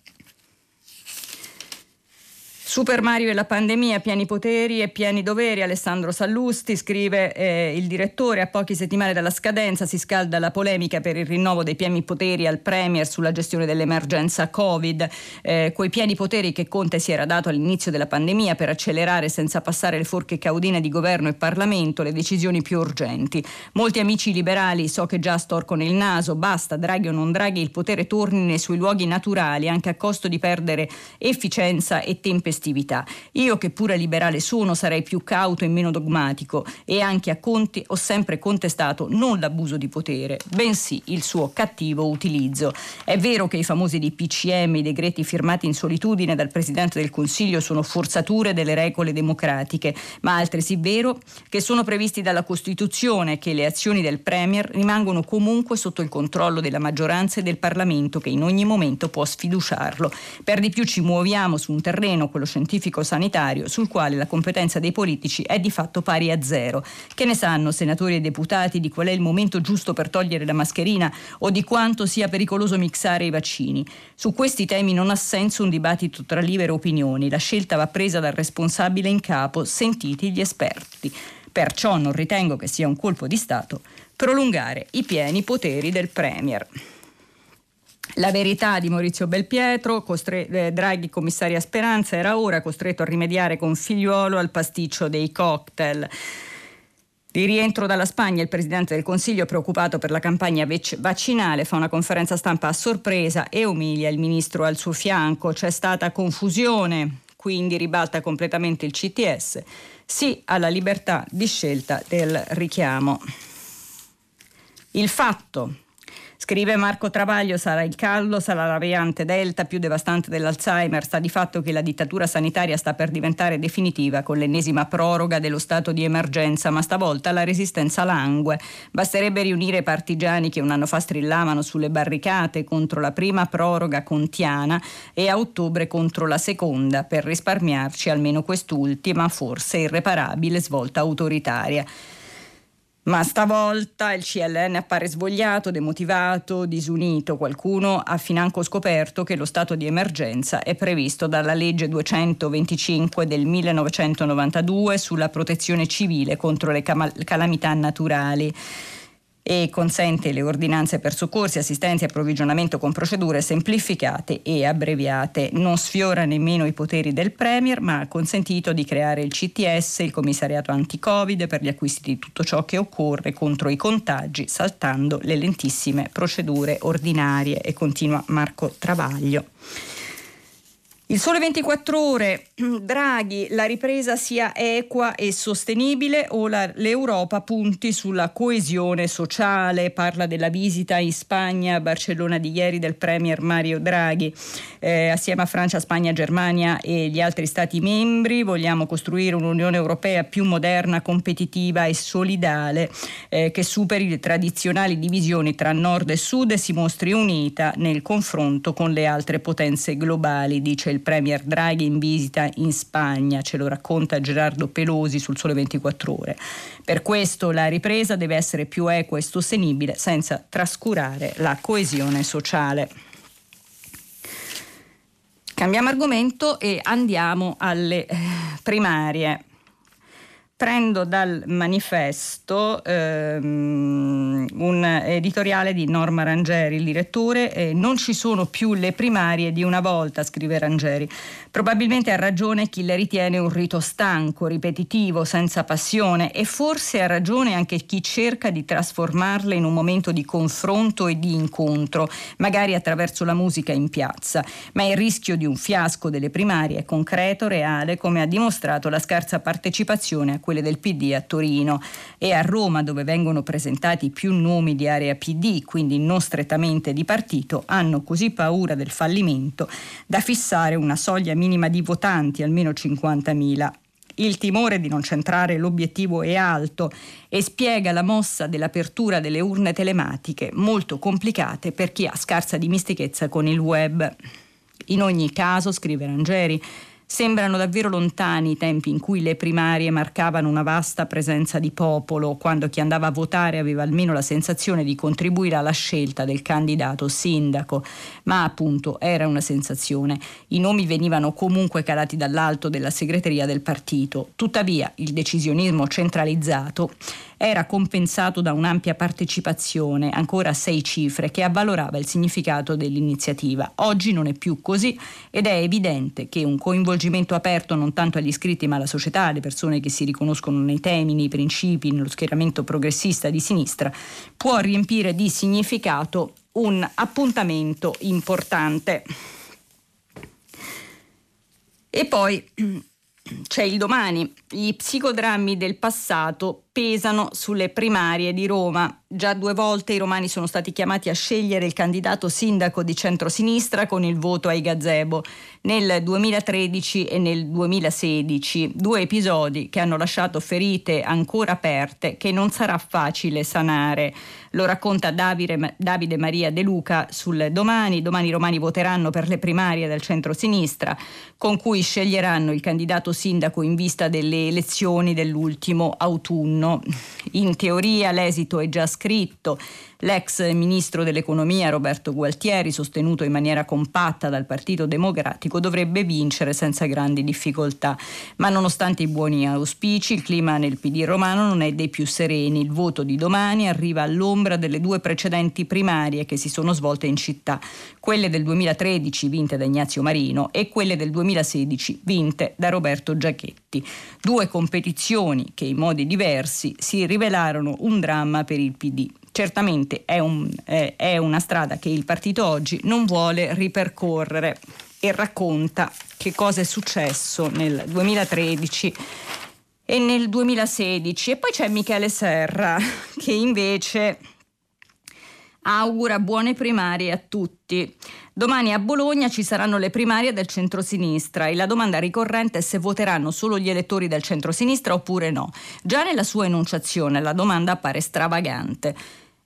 Super Mario e la pandemia, pieni poteri e pieni doveri. Alessandro Sallusti scrive eh, il direttore a poche settimane dalla scadenza si scalda la polemica per il rinnovo dei pieni poteri al Premier sulla gestione dell'emergenza Covid, eh, quei pieni poteri che Conte si era dato all'inizio della pandemia per accelerare senza passare le forche caudine di governo e Parlamento le decisioni più urgenti. Molti amici liberali so che già storcono il naso, basta Draghi o non Draghi, il potere torni nei suoi luoghi naturali anche a costo di perdere efficienza e tempestività festività. Io che pure liberale sono sarei più cauto e meno dogmatico e anche a Conte ho sempre contestato non l'abuso di potere, bensì il suo cattivo utilizzo. È vero che i famosi DPCM, i decreti firmati in solitudine dal Presidente del Consiglio sono forzature delle regole democratiche, ma altresì vero che sono previsti dalla Costituzione che le azioni del Premier rimangono comunque sotto il controllo della maggioranza e del Parlamento che in ogni momento può sfiduciarlo. Per di più ci muoviamo su un terreno, quello scientifico-sanitario sul quale la competenza dei politici è di fatto pari a zero. Che ne sanno senatori e deputati di qual è il momento giusto per togliere la mascherina o di quanto sia pericoloso mixare i vaccini? Su questi temi non ha senso un dibattito tra libere opinioni, la scelta va presa dal responsabile in capo, sentiti gli esperti. Perciò non ritengo che sia un colpo di Stato prolungare i pieni poteri del Premier. La verità di Maurizio Belpietro, costre- eh, Draghi commissaria Speranza, era ora costretto a rimediare con figliuolo al pasticcio dei cocktail. Di rientro dalla Spagna, il Presidente del Consiglio, preoccupato per la campagna vaccinale, fa una conferenza stampa a sorpresa e umilia il Ministro al suo fianco. C'è stata confusione, quindi ribalta completamente il CTS. Sì alla libertà di scelta del richiamo. Il fatto Scrive Marco Travaglio, sarà il caldo, sarà la variante Delta più devastante dell'Alzheimer, sta di fatto che la dittatura sanitaria sta per diventare definitiva con l'ennesima proroga dello stato di emergenza, ma stavolta la resistenza langue. Basterebbe riunire i partigiani che un anno fa strillavano sulle barricate contro la prima proroga contiana e a ottobre contro la seconda per risparmiarci almeno quest'ultima, forse irreparabile, svolta autoritaria. Ma stavolta il CLN appare svogliato, demotivato, disunito. Qualcuno ha financo scoperto che lo stato di emergenza è previsto dalla legge 225 del 1992 sulla protezione civile contro le calamità naturali e consente le ordinanze per soccorsi, assistenza e approvvigionamento con procedure semplificate e abbreviate. Non sfiora nemmeno i poteri del Premier, ma ha consentito di creare il CTS, il commissariato anti-Covid, per gli acquisti di tutto ciò che occorre contro i contagi, saltando le lentissime procedure ordinarie. E continua Marco Travaglio. Il sole 24 ore, *clears throat* Draghi, la ripresa sia equa e sostenibile o la, l'Europa punti sulla coesione sociale? Parla della visita in Spagna a Barcellona di ieri del Premier Mario Draghi. Eh, assieme a Francia, Spagna, Germania e gli altri Stati membri vogliamo costruire un'Unione Europea più moderna, competitiva e solidale eh, che superi le tradizionali divisioni tra nord e sud e si mostri unita nel confronto con le altre potenze globali, dice il il Premier Draghi in visita in Spagna, ce lo racconta Gerardo Pelosi sul Sole 24 Ore. Per questo la ripresa deve essere più equa e sostenibile senza trascurare la coesione sociale. Cambiamo argomento e andiamo alle eh, primarie prendo dal manifesto ehm, un editoriale di Norma Rangeri, il direttore, eh, non ci sono più le primarie di una volta, scrive Rangeri. Probabilmente ha ragione chi le ritiene un rito stanco, ripetitivo, senza passione e forse ha ragione anche chi cerca di trasformarle in un momento di confronto e di incontro, magari attraverso la musica in piazza. Ma il rischio di un fiasco delle primarie è concreto, reale, come ha dimostrato la scarsa partecipazione a quelle del PD a Torino e a Roma dove vengono presentati più nomi di area PD, quindi non strettamente di partito, hanno così paura del fallimento da fissare una soglia minima di votanti, almeno 50.000 il timore di non centrare l'obiettivo è alto e spiega la mossa dell'apertura delle urne telematiche, molto complicate per chi ha scarsa dimestichezza con il web. In ogni caso, scrive Rangeri, Sembrano davvero lontani i tempi in cui le primarie marcavano una vasta presenza di popolo, quando chi andava a votare aveva almeno la sensazione di contribuire alla scelta del candidato sindaco, ma appunto era una sensazione. I nomi venivano comunque calati dall'alto della segreteria del partito. Tuttavia il decisionismo centralizzato era compensato da un'ampia partecipazione, ancora a sei cifre, che avvalorava il significato dell'iniziativa. Oggi non è più così ed è evidente che un coinvolgimento aperto non tanto agli iscritti ma alla società, alle persone che si riconoscono nei temi, nei principi, nello schieramento progressista di sinistra, può riempire di significato un appuntamento importante. E poi *clears throat* c'è il domani. Gli psicodrammi del passato pesano sulle primarie di Roma. Già due volte i romani sono stati chiamati a scegliere il candidato sindaco di centrosinistra con il voto ai gazebo nel 2013 e nel 2016, due episodi che hanno lasciato ferite ancora aperte che non sarà facile sanare. Lo racconta Davide, Davide Maria De Luca sul domani. Domani i romani voteranno per le primarie del centrosinistra con cui sceglieranno il candidato sindaco in vista delle elezioni dell'ultimo autunno. In teoria l'esito è già scritto L'ex ministro dell'economia Roberto Gualtieri, sostenuto in maniera compatta dal Partito Democratico, dovrebbe vincere senza grandi difficoltà. Ma nonostante i buoni auspici, il clima nel PD romano non è dei più sereni. Il voto di domani arriva all'ombra delle due precedenti primarie che si sono svolte in città, quelle del 2013 vinte da Ignazio Marino e quelle del 2016 vinte da Roberto Giachetti. Due competizioni che in modi diversi si rivelarono un dramma per il PD certamente è, un, eh, è una strada che il partito oggi non vuole ripercorrere e racconta che cosa è successo nel 2013 e nel 2016. E poi c'è Michele Serra *laughs* che invece augura buone primarie a tutti. Domani a Bologna ci saranno le primarie del centrosinistra e la domanda ricorrente è se voteranno solo gli elettori del centrosinistra oppure no. Già nella sua enunciazione la domanda appare stravagante.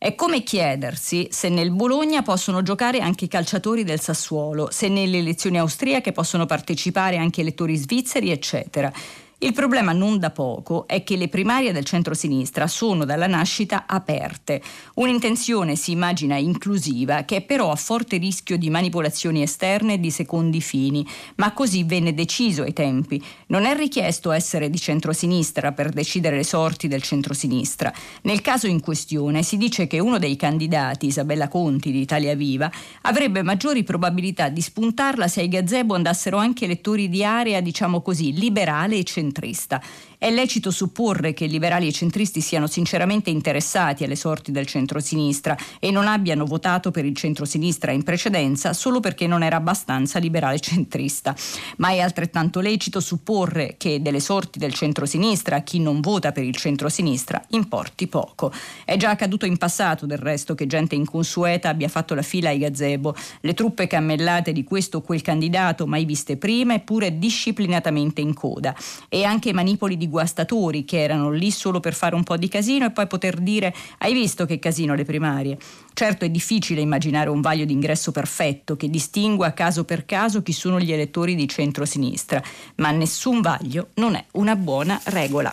È come chiedersi se nel Bologna possono giocare anche i calciatori del Sassuolo, se nelle elezioni austriache possono partecipare anche elettori svizzeri, eccetera. Il problema non da poco è che le primarie del centro-sinistra sono dalla nascita aperte. Un'intenzione si immagina inclusiva che è però a forte rischio di manipolazioni esterne e di secondi fini, ma così venne deciso ai tempi. Non è richiesto essere di centro-sinistra per decidere le sorti del centro-sinistra. Nel caso in questione si dice che uno dei candidati, Isabella Conti di Italia Viva, avrebbe maggiori probabilità di spuntarla se ai gazebo andassero anche elettori di area, diciamo così, liberale e centrale centrista. È lecito supporre che i liberali e centristi siano sinceramente interessati alle sorti del centrosinistra e non abbiano votato per il centrosinistra in precedenza solo perché non era abbastanza liberale centrista. Ma è altrettanto lecito supporre che delle sorti del centrosinistra chi non vota per il centrosinistra importi poco. È già accaduto in passato del resto che gente inconsueta abbia fatto la fila ai gazebo, le truppe cammellate di questo o quel candidato mai viste prima eppure disciplinatamente in coda e anche manipoli di guastatori che erano lì solo per fare un po' di casino e poi poter dire hai visto che casino le primarie. Certo è difficile immaginare un vaglio d'ingresso perfetto che distingua caso per caso chi sono gli elettori di centro-sinistra, ma nessun vaglio non è una buona regola.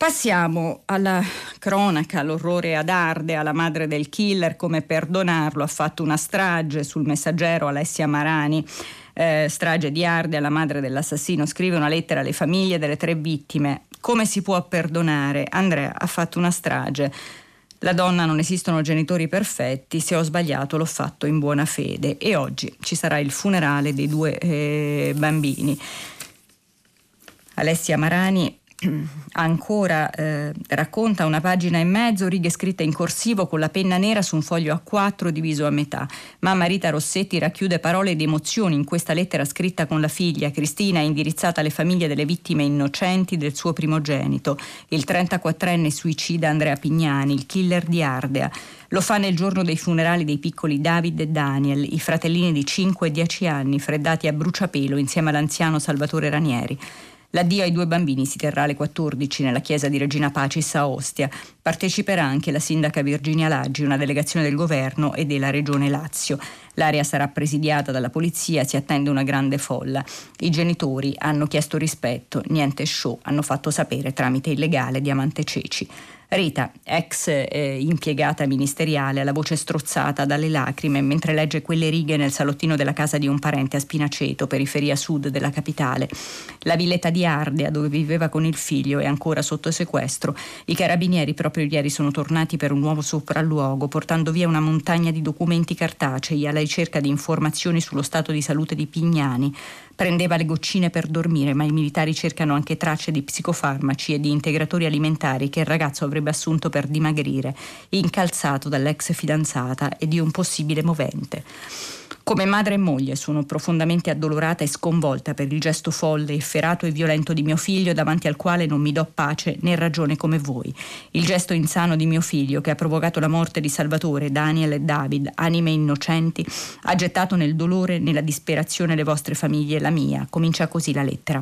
Passiamo alla cronaca, all'orrore ad Ardea, la madre del killer, come perdonarlo, ha fatto una strage sul messaggero Alessia Marani eh, strage di Arde, la madre dell'assassino, scrive una lettera alle famiglie delle tre vittime. Come si può perdonare? Andrea ha fatto una strage. La donna non esistono genitori perfetti, se ho sbagliato l'ho fatto in buona fede e oggi ci sarà il funerale dei due eh, bambini. Alessia Marani ancora eh, racconta una pagina e mezzo, righe scritte in corsivo con la penna nera su un foglio A4 diviso a metà. Mamma Rita Rossetti racchiude parole ed emozioni in questa lettera scritta con la figlia Cristina, indirizzata alle famiglie delle vittime innocenti del suo primogenito, il 34enne suicida Andrea Pignani, il killer di Ardea. Lo fa nel giorno dei funerali dei piccoli David e Daniel, i fratellini di 5 e 10 anni, freddati a bruciapelo insieme all'anziano Salvatore Ranieri. L'addio ai due bambini si terrà alle 14 nella chiesa di Regina Pacis a Ostia. Parteciperà anche la sindaca Virginia Laggi, una delegazione del governo e della regione Lazio. L'area sarà presidiata dalla polizia, si attende una grande folla. I genitori hanno chiesto rispetto, niente show, hanno fatto sapere tramite il legale Diamante Ceci. Rita, ex eh, impiegata ministeriale, ha la voce strozzata dalle lacrime mentre legge quelle righe nel salottino della casa di un parente a Spinaceto, periferia sud della capitale. La villetta di Ardea, dove viveva con il figlio, è ancora sotto sequestro. I carabinieri proprio ieri sono tornati per un nuovo sopralluogo, portando via una montagna di documenti cartacei alla ricerca di informazioni sullo stato di salute di Pignani. Prendeva le goccine per dormire, ma i militari cercano anche tracce di psicofarmaci e di integratori alimentari che il ragazzo avrebbe assunto per dimagrire, incalzato dall'ex fidanzata e di un possibile movente. Come madre e moglie sono profondamente addolorata e sconvolta per il gesto folle, efferato e violento di mio figlio davanti al quale non mi do pace né ragione come voi. Il gesto insano di mio figlio che ha provocato la morte di Salvatore, Daniel e David, anime innocenti, ha gettato nel dolore nella disperazione le vostre famiglie e la mia. Comincia così la lettera.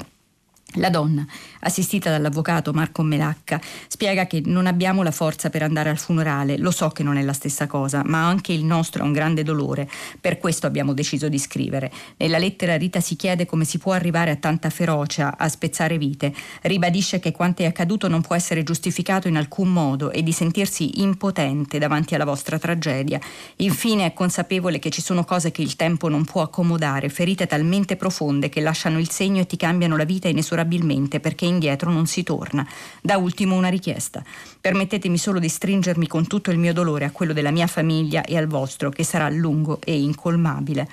La donna, assistita dall'avvocato Marco Melacca, spiega che non abbiamo la forza per andare al funerale, lo so che non è la stessa cosa, ma anche il nostro è un grande dolore, per questo abbiamo deciso di scrivere. Nella lettera Rita si chiede come si può arrivare a tanta ferocia, a spezzare vite, ribadisce che quanto è accaduto non può essere giustificato in alcun modo e di sentirsi impotente davanti alla vostra tragedia. Infine è consapevole che ci sono cose che il tempo non può accomodare, ferite talmente profonde che lasciano il segno e ti cambiano la vita inesorabilmente perché indietro non si torna. Da ultimo una richiesta. Permettetemi solo di stringermi con tutto il mio dolore a quello della mia famiglia e al vostro, che sarà lungo e incolmabile.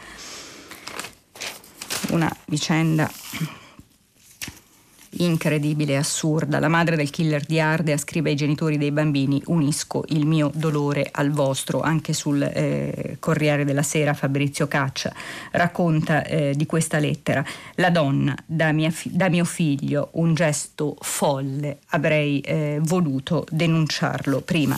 Una vicenda incredibile e assurda. La madre del killer di Ardea scrive ai genitori dei bambini unisco il mio dolore al vostro, anche sul eh, Corriere della Sera Fabrizio Caccia racconta eh, di questa lettera. La donna da, fi- da, mio figlio un gesto folle, avrei eh, voluto denunciarlo prima.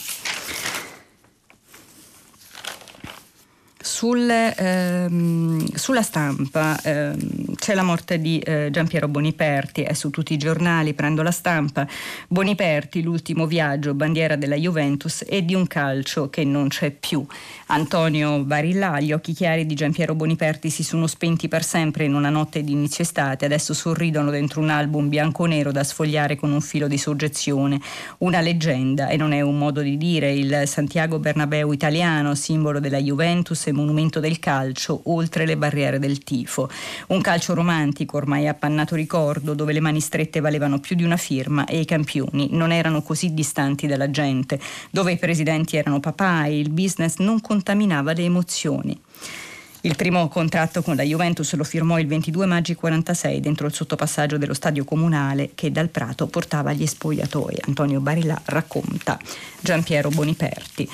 Sul, ehm, sulla stampa ehm, c'è la morte di eh, Giampiero Boniperti, è su tutti i giornali, prendo la stampa. Boniperti, l'ultimo viaggio, bandiera della Juventus e di un calcio che non c'è più. Antonio Barilla, gli occhi chiari di Giampiero Boniperti si sono spenti per sempre in una notte di inizio estate, adesso sorridono dentro un album bianco-nero da sfogliare con un filo di soggezione. Una leggenda, e non è un modo di dire, il Santiago Bernabeu italiano, simbolo della Juventus e monumento del calcio, oltre le barriere del tifo. Un calcio romantico, ormai appannato ricordo, dove le mani strette valevano più di una firma e i campioni non erano così distanti dalla gente, dove i presidenti erano papà e il business non contaminava le emozioni. Il primo contratto con la Juventus lo firmò il 22 maggio 46 dentro il sottopassaggio dello stadio comunale che dal Prato portava gli spogliatoi. Antonio Barilla racconta Giampiero Boniperti.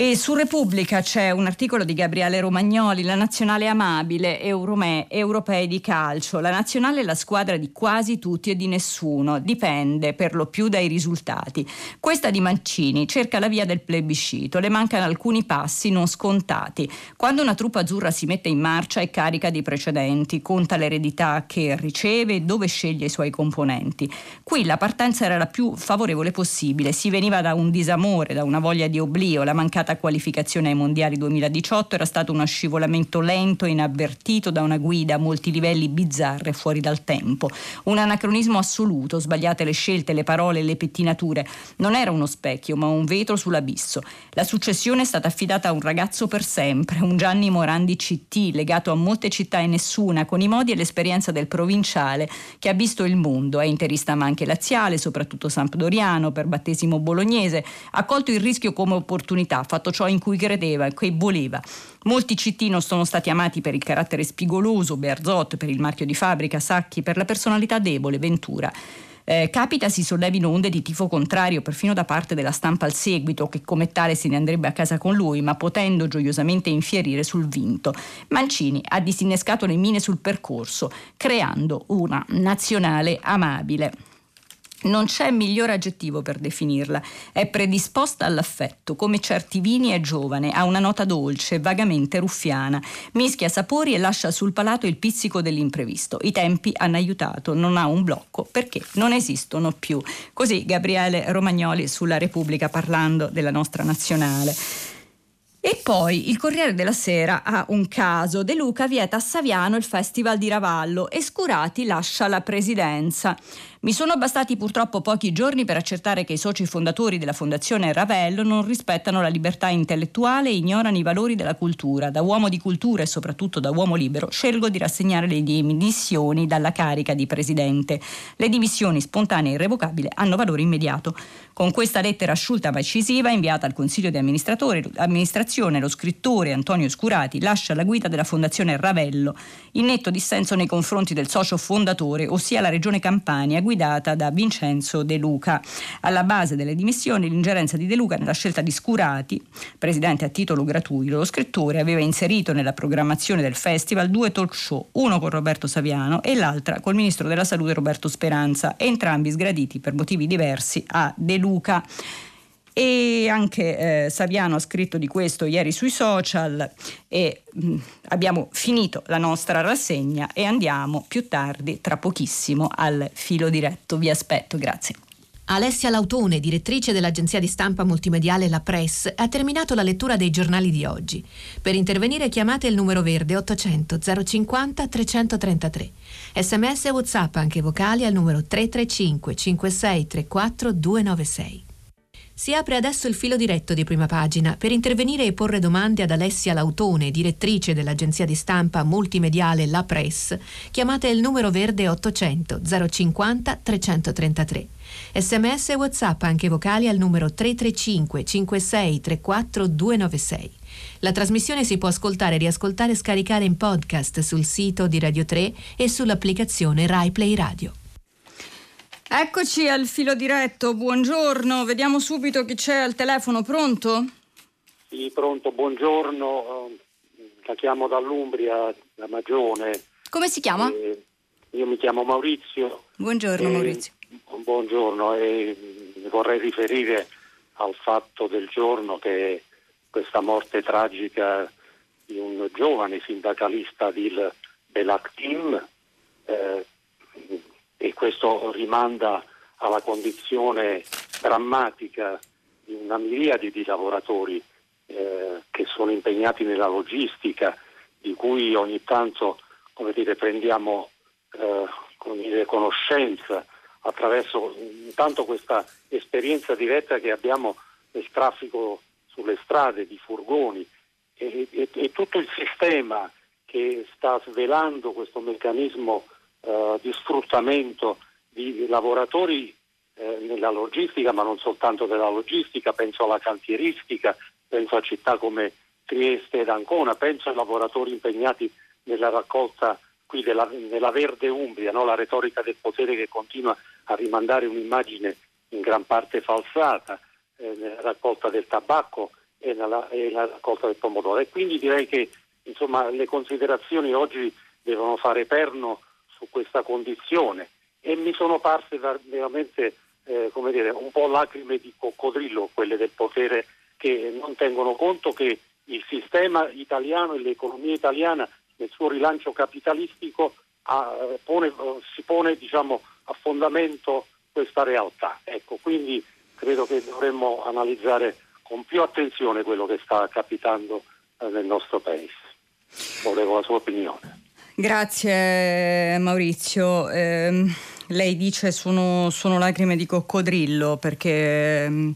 E su Repubblica c'è un articolo di Gabriele Romagnoli, la nazionale amabile, Eurome, europei di calcio. La nazionale è la squadra di quasi tutti e di nessuno, dipende per lo più dai risultati. Questa di Mancini cerca la via del plebiscito, le mancano alcuni passi non scontati. Quando una truppa azzurra si mette in marcia è carica di precedenti, conta l'eredità che riceve e dove sceglie i suoi componenti. Qui la partenza era la più favorevole possibile, si veniva da un disamore, da una voglia di oblio, la mancata mancata qualificazione ai mondiali 2018 era stato uno scivolamento lento e inavvertito da una guida a molti livelli bizzarre fuori dal tempo. Un anacronismo assoluto, sbagliate le scelte, le parole, le pettinature. Non era uno specchio, ma un vetro sull'abisso. La successione è stata affidata a un ragazzo per sempre, un Gianni Morandi CT, legato a molte città e nessuna, con i modi e l'esperienza del provinciale che ha visto il mondo. È interista ma anche laziale, soprattutto sampdoriano, per battesimo bolognese. Ha colto il rischio come opportunità, fatto ciò in cui credeva e che voleva. Molti CT non sono stati amati per il carattere spigoloso, Berzot per il marchio di fabbrica, Sacchi per la personalità debole, Ventura. Eh, capita si sollevino onde di tifo contrario perfino da parte della stampa al seguito, che come tale se ne andrebbe a casa con lui, ma potendo gioiosamente infierire sul vinto. Mancini ha disinnescato le mine sul percorso, creando una nazionale amabile. Non c'è miglior aggettivo per definirla. È predisposta all'affetto, come certi vini è giovane, ha una nota dolce, vagamente ruffiana, mischia sapori e lascia sul palato il pizzico dell'imprevisto. I tempi hanno aiutato, non ha un blocco perché non esistono più. Così Gabriele Romagnoli sulla Repubblica parlando della nostra nazionale. E poi il Corriere della Sera ha un caso. De Luca vieta a Saviano il Festival di Ravallo e Scurati lascia la presidenza. Mi sono bastati purtroppo pochi giorni per accertare che i soci fondatori della Fondazione Ravello non rispettano la libertà intellettuale e ignorano i valori della cultura. Da uomo di cultura e soprattutto da uomo libero scelgo di rassegnare le dimissioni dalla carica di presidente. Le dimissioni spontanee e irrevocabili hanno valore immediato. Con questa lettera asciutta ma incisiva inviata al Consiglio di amministrazione, lo scrittore Antonio Scurati lascia la guida della Fondazione Ravello in netto dissenso nei confronti del socio fondatore, ossia la Regione Campania, guidata da Vincenzo De Luca. Alla base delle dimissioni l'ingerenza di De Luca nella scelta di Scurati, presidente a titolo gratuito. Lo scrittore aveva inserito nella programmazione del festival due talk show, uno con Roberto Saviano e l'altra col ministro della Salute Roberto Speranza, entrambi sgraditi per motivi diversi a De Luca e anche eh, Saviano ha scritto di questo ieri sui social e mh, abbiamo finito la nostra rassegna e andiamo più tardi, tra pochissimo, al filo diretto. Vi aspetto, grazie. Alessia Lautone, direttrice dell'agenzia di stampa multimediale La Press, ha terminato la lettura dei giornali di oggi. Per intervenire chiamate il numero verde 800 050 333. Sms e WhatsApp anche vocali al numero 335 56 34 296. Si apre adesso il filo diretto di prima pagina per intervenire e porre domande ad Alessia Lautone, direttrice dell'agenzia di stampa multimediale La Press. Chiamate il numero verde 800 050 333. Sms e WhatsApp anche vocali al numero 335 56 34 296. La trasmissione si può ascoltare, riascoltare e scaricare in podcast sul sito di Radio 3 e sull'applicazione RaiPlay Radio. Eccoci al filo diretto, buongiorno, vediamo subito chi c'è al telefono, pronto? Sì, pronto, buongiorno, la chiamo dall'Umbria, da Magione. Come si chiama? Eh, io mi chiamo Maurizio. Buongiorno eh, Maurizio. Buongiorno e vorrei riferire al fatto del giorno che questa morte tragica di un giovane sindacalista di Belak Team eh, e questo rimanda alla condizione drammatica di una miriade di lavoratori eh, che sono impegnati nella logistica, di cui ogni tanto dire, prendiamo eh, dire, conoscenza attraverso intanto questa esperienza diretta che abbiamo del traffico sulle strade di furgoni e, e, e tutto il sistema che sta svelando questo meccanismo eh, di sfruttamento di lavoratori eh, nella logistica, ma non soltanto della logistica, penso alla cantieristica, penso a città come Trieste ed Ancona, penso ai lavoratori impegnati nella raccolta qui della, nella verde Umbria, no? la retorica del potere che continua a rimandare un'immagine in gran parte falsata eh, nella raccolta del tabacco e nella, e nella raccolta del pomodoro. E quindi direi che insomma, le considerazioni oggi devono fare perno su questa condizione e mi sono parse veramente eh, dire, un po' lacrime di coccodrillo quelle del potere che non tengono conto che il sistema italiano e l'economia italiana nel suo rilancio capitalistico ha, pone, si pone diciamo, a fondamento questa realtà. Ecco, quindi credo che dovremmo analizzare con più attenzione quello che sta capitando eh, nel nostro Paese. Volevo la sua opinione. Grazie Maurizio. Eh, lei dice sono, sono lacrime di coccodrillo perché... Eh,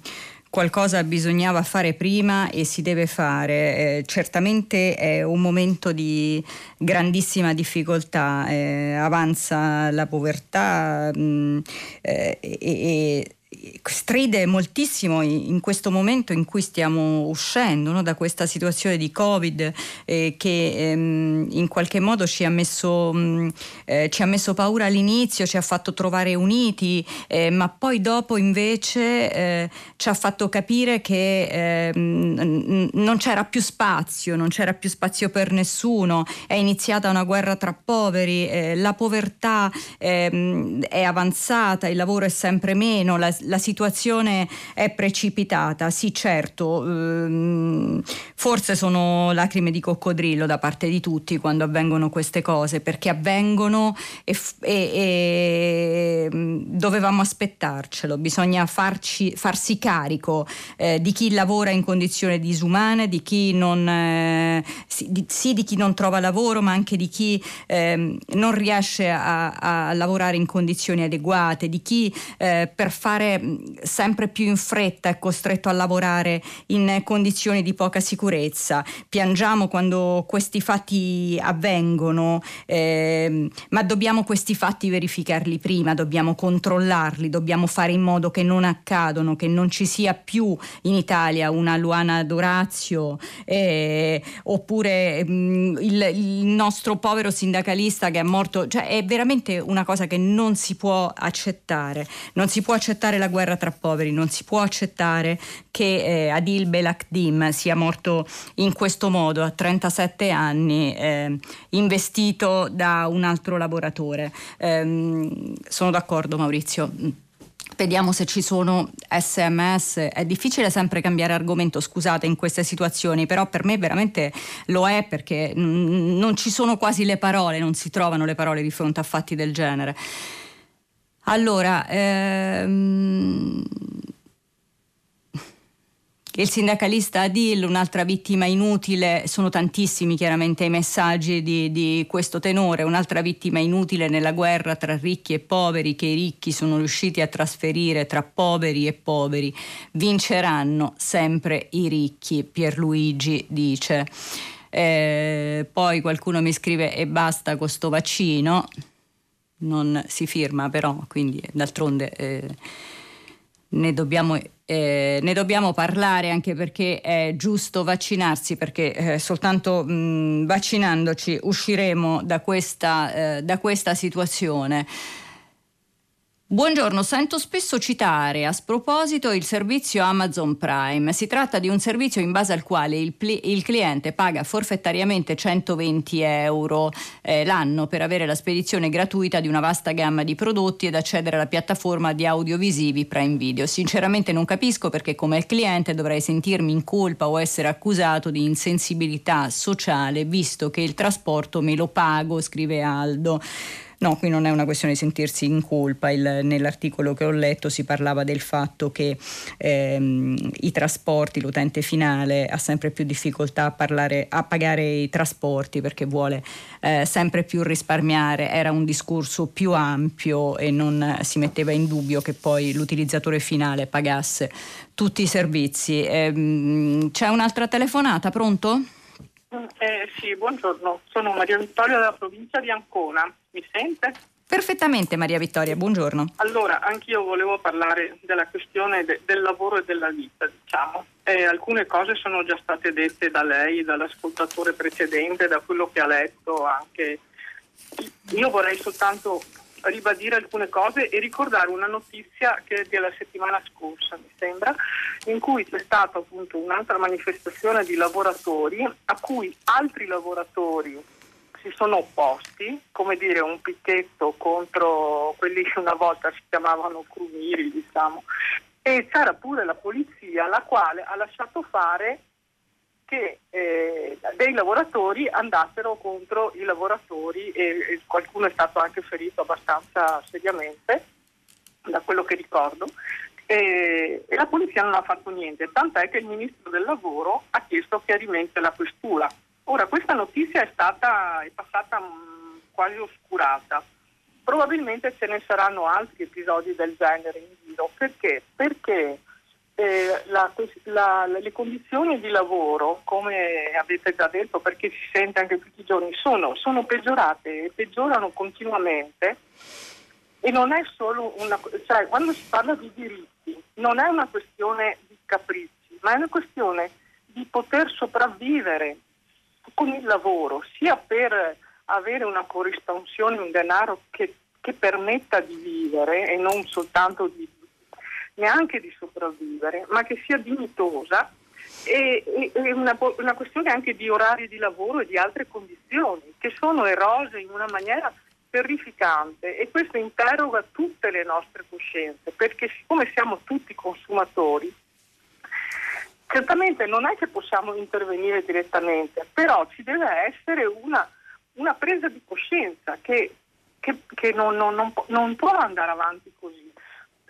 qualcosa bisognava fare prima e si deve fare. Eh, certamente è un momento di grandissima difficoltà, eh, avanza la povertà mh, mm, eh, e, e stride moltissimo in questo momento in cui stiamo uscendo no, da questa situazione di Covid eh, che ehm, in qualche modo ci ha, messo, mh, mm, eh, ci ha, messo, paura all'inizio, ci ha fatto trovare uniti, eh, ma poi dopo invece eh, ci ha fatto capire che ehm, non c'era più spazio, non c'era più spazio per nessuno, è iniziata una guerra tra poveri, eh, la povertà ehm, è avanzata, il lavoro è sempre meno, la, la situazione è precipitata. Sì, certo, ehm, forse sono lacrime di coccodrillo da parte di tutti quando avvengono queste cose, perché avvengono e, e, e mm, dovevamo aspettarcelo, bisogna farci, farsi carico eh, di chi lavora in condizioni disumane, di chi non, eh, sì, di, sì, di, chi non trova lavoro, ma anche di chi eh, non riesce a, a, lavorare in condizioni adeguate, di chi eh, per fare sempre più in fretta è costretto a lavorare in condizioni di poca sicurezza. Piangiamo quando questi fatti avvengono, eh, ma dobbiamo questi fatti verificarli prima, dobbiamo controllarli, dobbiamo fare in modo che non accadano, che non ci sia più in Italia una Luana Dorazio eh, oppure mh, mm, il, il nostro povero sindacalista che è morto. Cioè è veramente una cosa che non si può accettare. Non si può accettare la guerra tra poveri. Non si può accettare che eh, Adil Belakdim sia morto in questo modo a 37 anni, eh, investito da un altro lavoratore. Eh, sono d'accordo Maurizio. Vediamo se ci sono sms. È difficile sempre cambiare argomento, scusate, in queste situazioni, però per me veramente lo è perché non ci sono quasi le parole, non si trovano le parole di fronte a fatti del genere. Allora, ehm, il sindacalista Adil, un'altra vittima inutile, sono tantissimi chiaramente i messaggi di, di, questo tenore, un'altra vittima inutile nella guerra tra ricchi e poveri che i ricchi sono riusciti a trasferire tra poveri e poveri. Vinceranno sempre i ricchi, Pierluigi dice. Eh, poi qualcuno mi scrive e basta con sto vaccino non si firma però, quindi d'altronde eh, ne, dobbiamo, eh, ne, dobbiamo, parlare anche perché è giusto vaccinarsi, perché eh, soltanto mh, vaccinandoci usciremo da questa, eh, da questa situazione. Buongiorno, sento spesso citare a sproposito il servizio Amazon Prime. Si tratta di un servizio in base al quale il, pli- il cliente paga forfettariamente 120 euro eh, l'anno per avere la spedizione gratuita di una vasta gamma di prodotti ed accedere alla piattaforma di audiovisivi Prime Video. Sinceramente non capisco perché come cliente dovrei sentirmi in colpa o essere accusato di insensibilità sociale visto che il trasporto me lo pago, scrive Aldo. No, qui non è una questione di sentirsi in colpa. Il, nell'articolo che ho letto si parlava del fatto che ehm, i trasporti, l'utente finale ha sempre più difficoltà a, parlare, a pagare i trasporti perché vuole eh, sempre più risparmiare. Era un discorso più ampio e non si metteva in dubbio che poi l'utilizzatore finale pagasse tutti i servizi. Eh, c'è un'altra telefonata, pronto? Eh, sì, buongiorno, sono Maria Vittoria della provincia di Ancona, mi sente? Perfettamente Maria Vittoria, buongiorno. Allora, anch'io volevo parlare della questione de- del lavoro e della vita, diciamo. Eh, alcune cose sono già state dette da lei, dall'ascoltatore precedente, da quello che ha letto anche. Io vorrei soltanto ribadire alcune cose e ricordare una notizia che è della settimana scorsa, mi sembra, in cui c'è stata appunto un'altra manifestazione di lavoratori a cui altri lavoratori si sono opposti, come dire un picchetto contro quelli che una volta si chiamavano crumiri, diciamo, e c'era pure la polizia la quale ha lasciato fare che eh, dei lavoratori andassero contro i lavoratori e, e, qualcuno è stato anche ferito abbastanza seriamente, da quello che ricordo, e, la polizia non ha fatto niente, tant'è che il ministro del lavoro ha chiesto chiarimenti alla questura. Ora, questa notizia è, stata, è passata mh, mm, quasi oscurata. Probabilmente ce ne saranno altri episodi del genere in giro. Perché? Perché eh, la, la, le condizioni di lavoro, come avete già detto, perché si sente anche tutti i giorni, sono, sono peggiorate e peggiorano continuamente. E non è solo una... cioè quando si parla di diritti non è una questione di capricci, ma è una questione di poter sopravvivere con il lavoro, sia per avere una corrispondenza, un denaro che, che permetta di vivere e non soltanto di neanche di sopravvivere, ma che sia dignitosa e, e una, una, questione anche di orari di lavoro e di altre condizioni che sono erose in una maniera terrificante e questo interroga tutte le nostre coscienze perché siccome siamo tutti consumatori certamente non è che possiamo intervenire direttamente però ci deve essere una, una presa di coscienza che, che, che non, non, non, non può andare avanti così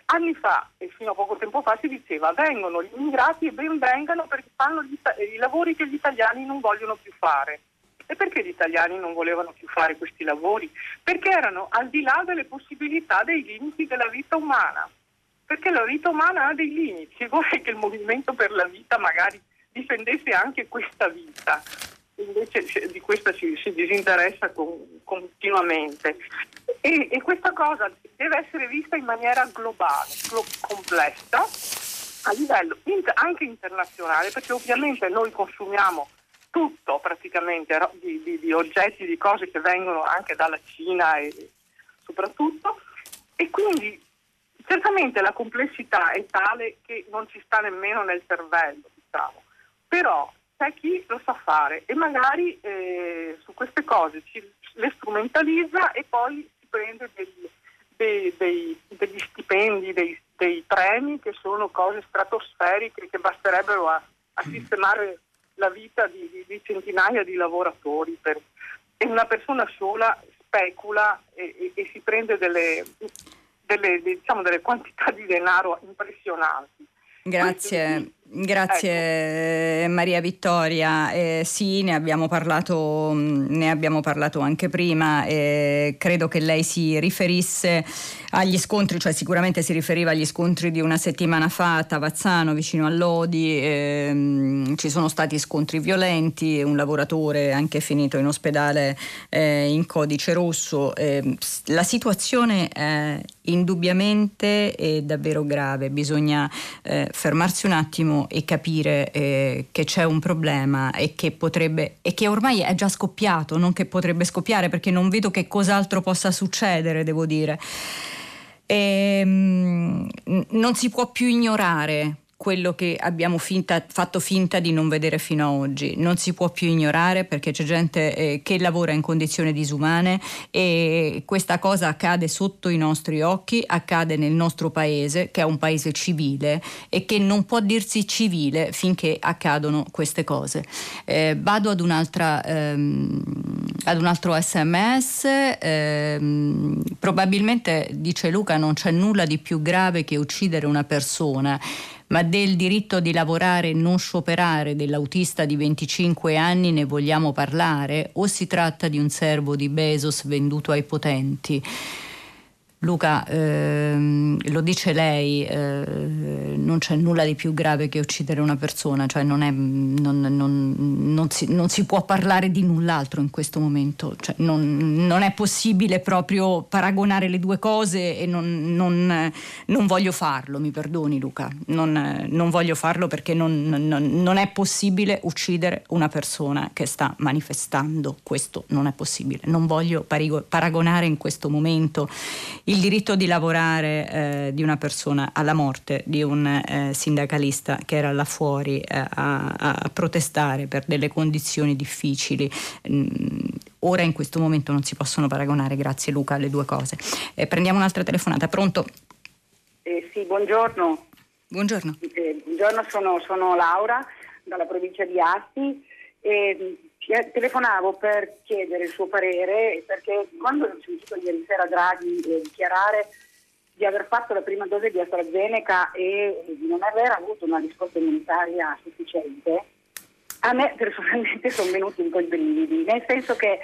Anni fa, e fino a poco tempo fa, si diceva vengono gli immigrati e ben vengano perché fanno gli, i lavori che gli italiani non vogliono più fare. E perché gli italiani non volevano più fare questi lavori? Perché erano al di là delle possibilità dei limiti della vita umana. Perché la vita umana ha dei limiti *laughs* e vorrei che il movimento per la vita magari difendesse anche questa vita invece di questa si, si disinteressa con, continuamente. E, e, questa cosa deve essere vista in maniera globale, glo- complessa, a livello inter- anche internazionale, perché ovviamente noi consumiamo tutto praticamente di, di, di, oggetti, di cose che vengono anche dalla Cina e soprattutto, e quindi certamente la complessità è tale che non ci sta nemmeno nel cervello, diciamo. però c'è chi lo sa fare e magari eh, su queste cose ci, le strumentalizza e poi si prende degli, dei, dei, degli stipendi, dei, dei, premi che sono cose stratosferiche che basterebbero a, a sistemare la vita di, di, di, centinaia di lavoratori per, e una persona sola specula e, e, e si prende delle, delle, diciamo, delle quantità di denaro impressionanti. Grazie. Grazie ecco. Maria Vittoria, eh, sì ne abbiamo, parlato, ne abbiamo parlato anche prima, eh, credo che lei si riferisse agli scontri, cioè sicuramente si riferiva agli scontri di una settimana fa a Tavazzano vicino a Lodi, eh, ci sono stati scontri violenti, un lavoratore anche finito in ospedale eh, in codice rosso, ehm, la situazione è indubbiamente è davvero grave, bisogna eh, fermarsi un attimo e capire eh, che c'è un problema e che potrebbe e che ormai è già scoppiato, non che potrebbe scoppiare perché non vedo che cos'altro possa succedere, devo dire. E, ehm, non si può più ignorare quello che abbiamo finta, fatto finta di non vedere fino ad oggi. Non si può più ignorare perché c'è gente eh, che lavora in condizioni disumane e questa cosa accade sotto i nostri occhi, accade nel nostro paese, che è un paese civile e che non può dirsi civile finché accadono queste cose. Eh, vado ad, ehm, ad un altro sms, ehm, probabilmente dice Luca non c'è nulla di più grave che uccidere una persona ma del diritto di lavorare e non scioperare dell'autista di 25 anni ne vogliamo parlare o si tratta di un servo di Bezos venduto ai potenti? Luca, ehm, lo dice lei, eh, non c'è nulla di più grave che uccidere una persona, cioè non, è, non, non, non si, si, può parlare di null'altro in questo momento, cioè non, è possibile proprio paragonare le due cose e non, voglio farlo, mi perdoni Luca, non, voglio farlo perché non, è possibile uccidere una persona che sta manifestando, questo non è possibile, non voglio paragonare in questo momento il diritto di lavorare eh, di una persona alla morte di un eh, sindacalista che era là fuori eh, a, a, protestare per delle condizioni difficili. Mm, ora in questo momento non si possono paragonare, grazie Luca, le due cose. Eh, prendiamo un'altra telefonata, pronto? Eh, sì, buongiorno. Buongiorno. Eh, buongiorno, sono, sono Laura dalla provincia di Asti. E telefonavo per chiedere il suo parere perché quando ho sentito ieri sera Draghi eh, dichiarare di aver fatto la prima dose di AstraZeneca e di non aver avuto una risposta immunitaria sufficiente, a me personalmente *laughs* sono venuti un po' i brividi, nel senso che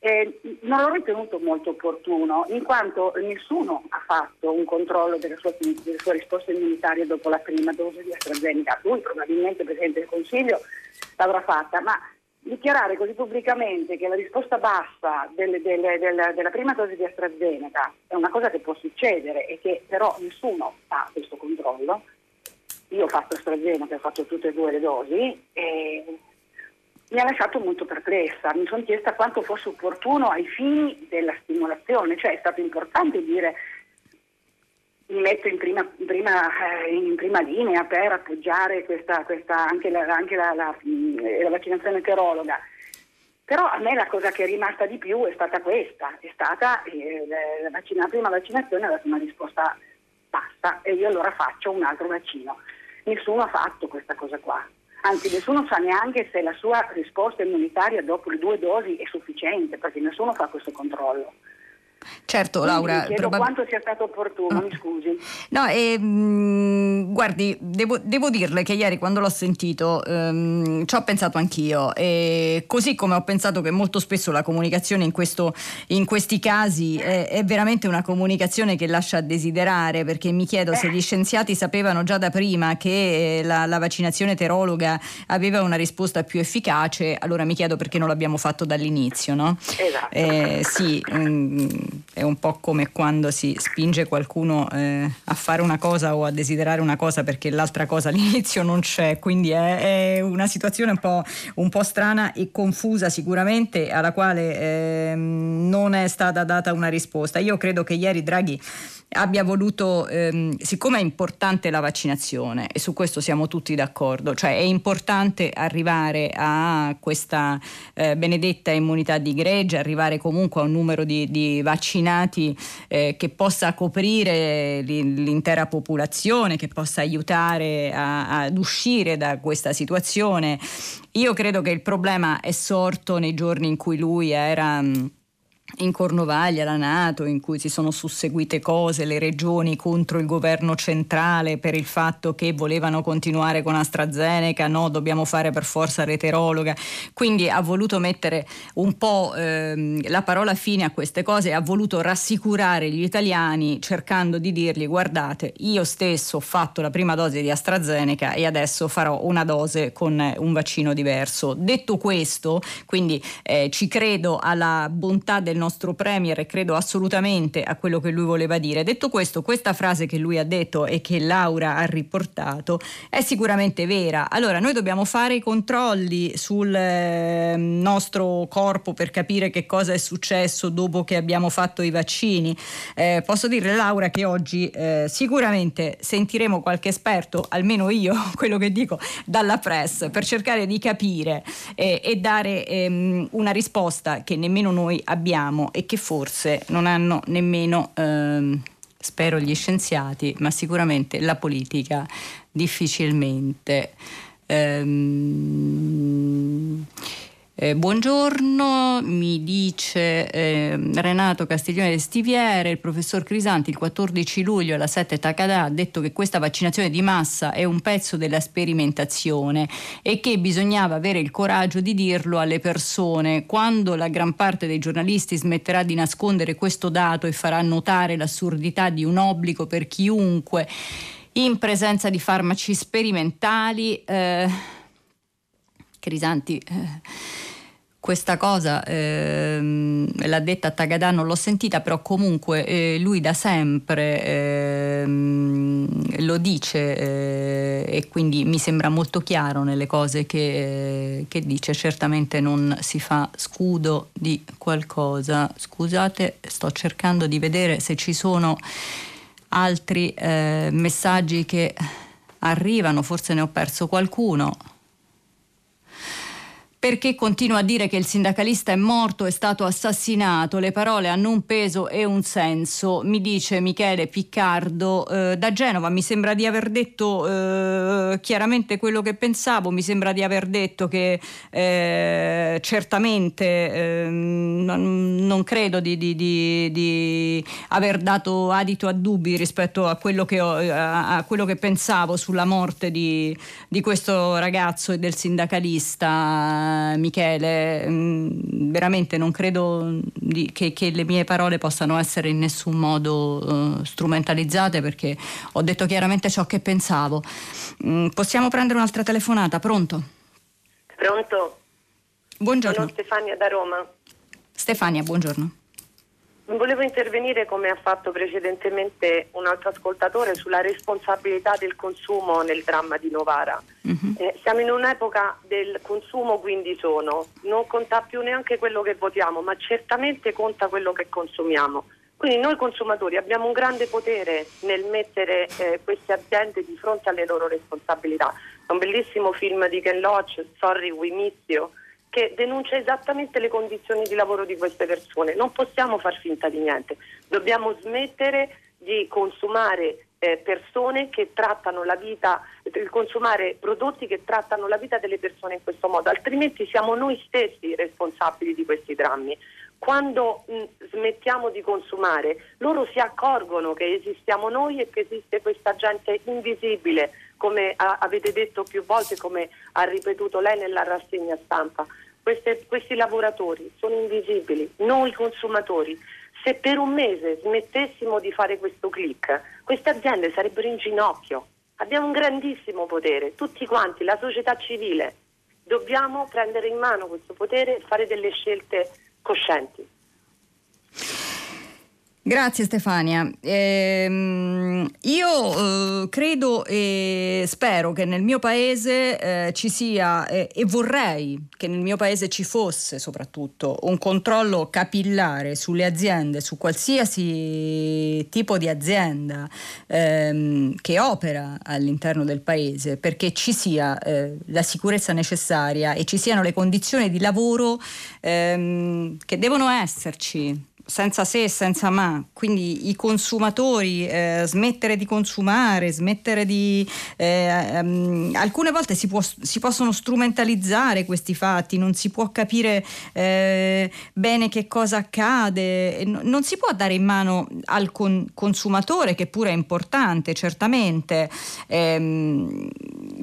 eh, non l'ho ritenuto molto opportuno, in quanto nessuno ha fatto un controllo della sua, della sua risposta immunitaria dopo la prima dose di AstraZeneca. Lui probabilmente, Presidente del Consiglio, l'avrà fatta, ma dichiarare così pubblicamente che la risposta bassa delle, delle, delle, della prima dose di AstraZeneca è una cosa che può succedere e che però nessuno fa questo controllo. Io ho fatto AstraZeneca, ho fatto tutte e due le dosi e mi ha lasciato molto perplessa. Mi sono chiesta quanto fosse opportuno ai fini della stimolazione, cioè è stato importante dire mi metto in prima, in prima, eh, in prima linea per appoggiare questa, questa, anche, la, anche la, la, mm, la, vaccinazione eterologa. Però a me la cosa che è rimasta di più è stata questa, è stata eh, la, vaccina, la prima vaccinazione ha dato una risposta basta e io allora faccio un altro vaccino. Nessuno ha fatto questa cosa qua, anzi nessuno sa neanche se la sua risposta immunitaria dopo le due dosi è sufficiente, perché nessuno fa questo controllo. Certo, Laura. Mi probab- quanto sia stato opportuno, mi scusi. No, eh, mh, guardi, devo, devo, dirle che ieri quando l'ho sentito ehm, ci ho pensato anch'io. E così come ho pensato che molto spesso la comunicazione in, questo, in questi casi è, è, veramente una comunicazione che lascia a desiderare, perché mi chiedo se gli scienziati sapevano già da prima che la, la vaccinazione eterologa aveva una risposta più efficace, allora mi chiedo perché non l'abbiamo fatto dall'inizio, no? Esatto. Eh, sì. Mh, è un po' come quando si spinge qualcuno eh, a fare una cosa o a desiderare una cosa perché l'altra cosa *laughs* all'inizio non c'è, quindi è, è una situazione un po', un po', strana e confusa sicuramente alla quale eh, non è stata data una risposta. Io credo che ieri Draghi abbia voluto, ehm, siccome è importante la vaccinazione e su questo siamo tutti d'accordo, cioè è importante arrivare a questa eh, benedetta immunità di gregge, arrivare comunque a un numero di, di vaccinati eh, che possa coprire l'intera popolazione, che possa aiutare a, ad uscire da questa situazione. Io credo che il problema è sorto nei giorni in cui lui era... In Cornovaglia, la Nato, in cui si sono susseguite cose, le regioni contro il governo centrale per il fatto che volevano continuare con AstraZeneca, no, dobbiamo fare per forza reterologa. Quindi ha voluto mettere un po' ehm, la parola fine a queste cose, ha voluto rassicurare gli italiani cercando di dirgli guardate, io stesso ho fatto la prima dose di AstraZeneca e adesso farò una dose con un vaccino diverso. Detto questo, quindi eh, ci credo alla bontà del nostro Premier e credo assolutamente a quello che lui voleva dire. Detto questo, questa frase che lui ha detto e che Laura ha riportato è sicuramente vera. Allora, noi dobbiamo fare i controlli sul eh, nostro corpo per capire che cosa è successo dopo che abbiamo fatto i vaccini. Eh, posso dire, Laura, che oggi eh, sicuramente sentiremo qualche esperto, almeno io, *laughs* quello che dico, dalla press, per cercare di capire eh, e dare ehm, una risposta che nemmeno noi abbiamo e che forse non hanno nemmeno, ehm, spero, gli scienziati, ma sicuramente la politica difficilmente. Ehm, eh, buongiorno, mi dice eh, Renato Castiglione Stiviere, il professor Crisanti il 14 luglio alla 7 Takada ha detto che questa vaccinazione di massa è un pezzo della sperimentazione e che bisognava avere il coraggio di dirlo alle persone. Quando la gran parte dei giornalisti smetterà di nascondere questo dato e farà notare l'assurdità di un obbligo per chiunque in presenza di farmaci sperimentali, eh, Crisanti... Eh, questa cosa ehm, l'ha detta Tagadà, non l'ho sentita, però comunque eh, lui da sempre ehm, lo dice eh, e quindi mi sembra molto chiaro nelle cose che, che, dice. Certamente non si fa scudo di qualcosa. Scusate, sto cercando di vedere se ci sono altri eh, messaggi che arrivano, forse ne ho perso qualcuno perché continua a dire che il sindacalista è morto, è stato assassinato, le parole hanno un peso e un senso, mi dice Michele Piccardo. Eh, da Genova, mi sembra di aver detto eh, chiaramente quello che pensavo, mi sembra di aver detto che eh, certamente ehm, non, non, credo di, di, di, di, aver dato adito a dubbi rispetto a quello che, ho, a, a quello che pensavo sulla morte di, questo ragazzo e del sindacalista Michele, mm, veramente non credo di, che, che, le mie parole possano essere in nessun modo uh, strumentalizzate perché ho detto chiaramente ciò che pensavo. Mm, possiamo prendere un'altra telefonata, pronto? Pronto? Buongiorno. Sono Stefania da Roma. Stefania, buongiorno. Volevo intervenire come ha fatto precedentemente un altro ascoltatore sulla responsabilità del consumo nel dramma di Novara. Uh-huh. Eh, siamo in un'epoca del consumo, quindi sono. Non conta più neanche quello che votiamo, ma certamente conta quello che consumiamo. Quindi noi consumatori abbiamo un grande potere nel mettere eh, queste aziende di fronte alle loro responsabilità. È un bellissimo film di Ken Loach, Sorry We Miss You, che denuncia esattamente le condizioni di lavoro di queste persone. Non possiamo far finta di niente, dobbiamo smettere di consumare eh, persone che trattano la vita, di consumare prodotti che trattano la vita delle persone in questo modo, altrimenti siamo noi stessi responsabili di questi drammi. Quando smettiamo di consumare, loro si accorgono che esistiamo noi e che esiste questa gente invisibile come avete detto più volte, come ha ripetuto lei nella rassegna stampa. Queste, questi lavoratori sono invisibili, noi consumatori. Se per un mese smettessimo di fare questo click, queste aziende sarebbero in ginocchio. Abbiamo un grandissimo potere, tutti quanti, la società civile. Dobbiamo prendere in mano questo potere e fare delle scelte coscienti. Grazie Stefania. Ehm, io eh, credo e spero che nel mio paese eh, ci sia eh, e vorrei che nel mio paese ci fosse soprattutto un controllo capillare sulle aziende, su qualsiasi tipo di azienda ehm, che opera all'interno del paese, perché ci sia eh, la sicurezza necessaria e ci siano le condizioni di lavoro ehm, che devono esserci senza se e senza ma, quindi i consumatori eh, smettere di consumare, smettere di... Eh, um, alcune volte si, può, si, possono strumentalizzare questi fatti, non si può capire eh, bene che cosa accade, non si può dare in mano al con- consumatore, che pure è importante, certamente, ehm,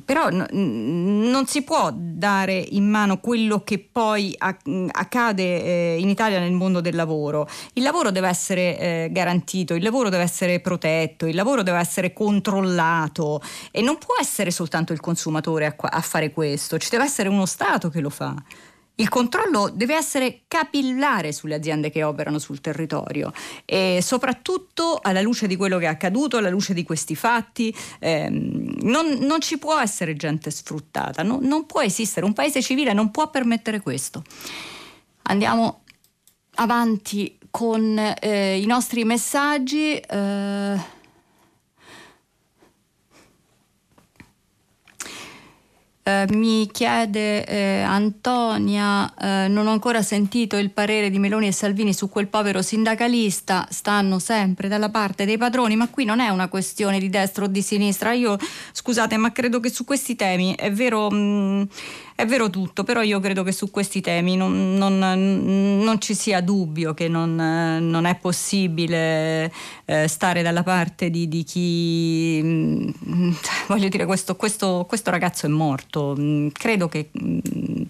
però n- non si può dare in mano quello che poi accade eh, in Italia nel mondo del lavoro il lavoro deve essere eh, garantito, il lavoro deve essere protetto, il lavoro deve essere controllato e non può essere soltanto il consumatore a, a fare questo, ci deve essere uno Stato che lo fa. il controllo deve essere capillare sulle aziende che operano sul territorio e soprattutto alla luce di quello che è accaduto, alla luce di questi fatti, ehm, non, non, ci può essere gente sfruttata, no, non può esistere, un paese civile non può permettere questo. Andiamo avanti con eh, i nostri messaggi. Eh, Eh, mi chiede eh, Antonia, eh, non ho ancora sentito il parere di Meloni e Salvini su quel povero sindacalista, stanno sempre dalla parte dei padroni, ma qui non è una questione di destra o di sinistra. Io, scusate, ma credo che su questi temi è vero... Mh, mm, è vero tutto, però io credo che su questi temi non, non, non ci sia dubbio che non, non è possibile eh, stare dalla parte di, di chi... Mh, mm, *laughs* voglio dire, questo, questo, questo, ragazzo è morto. Mm, credo che mh, mm,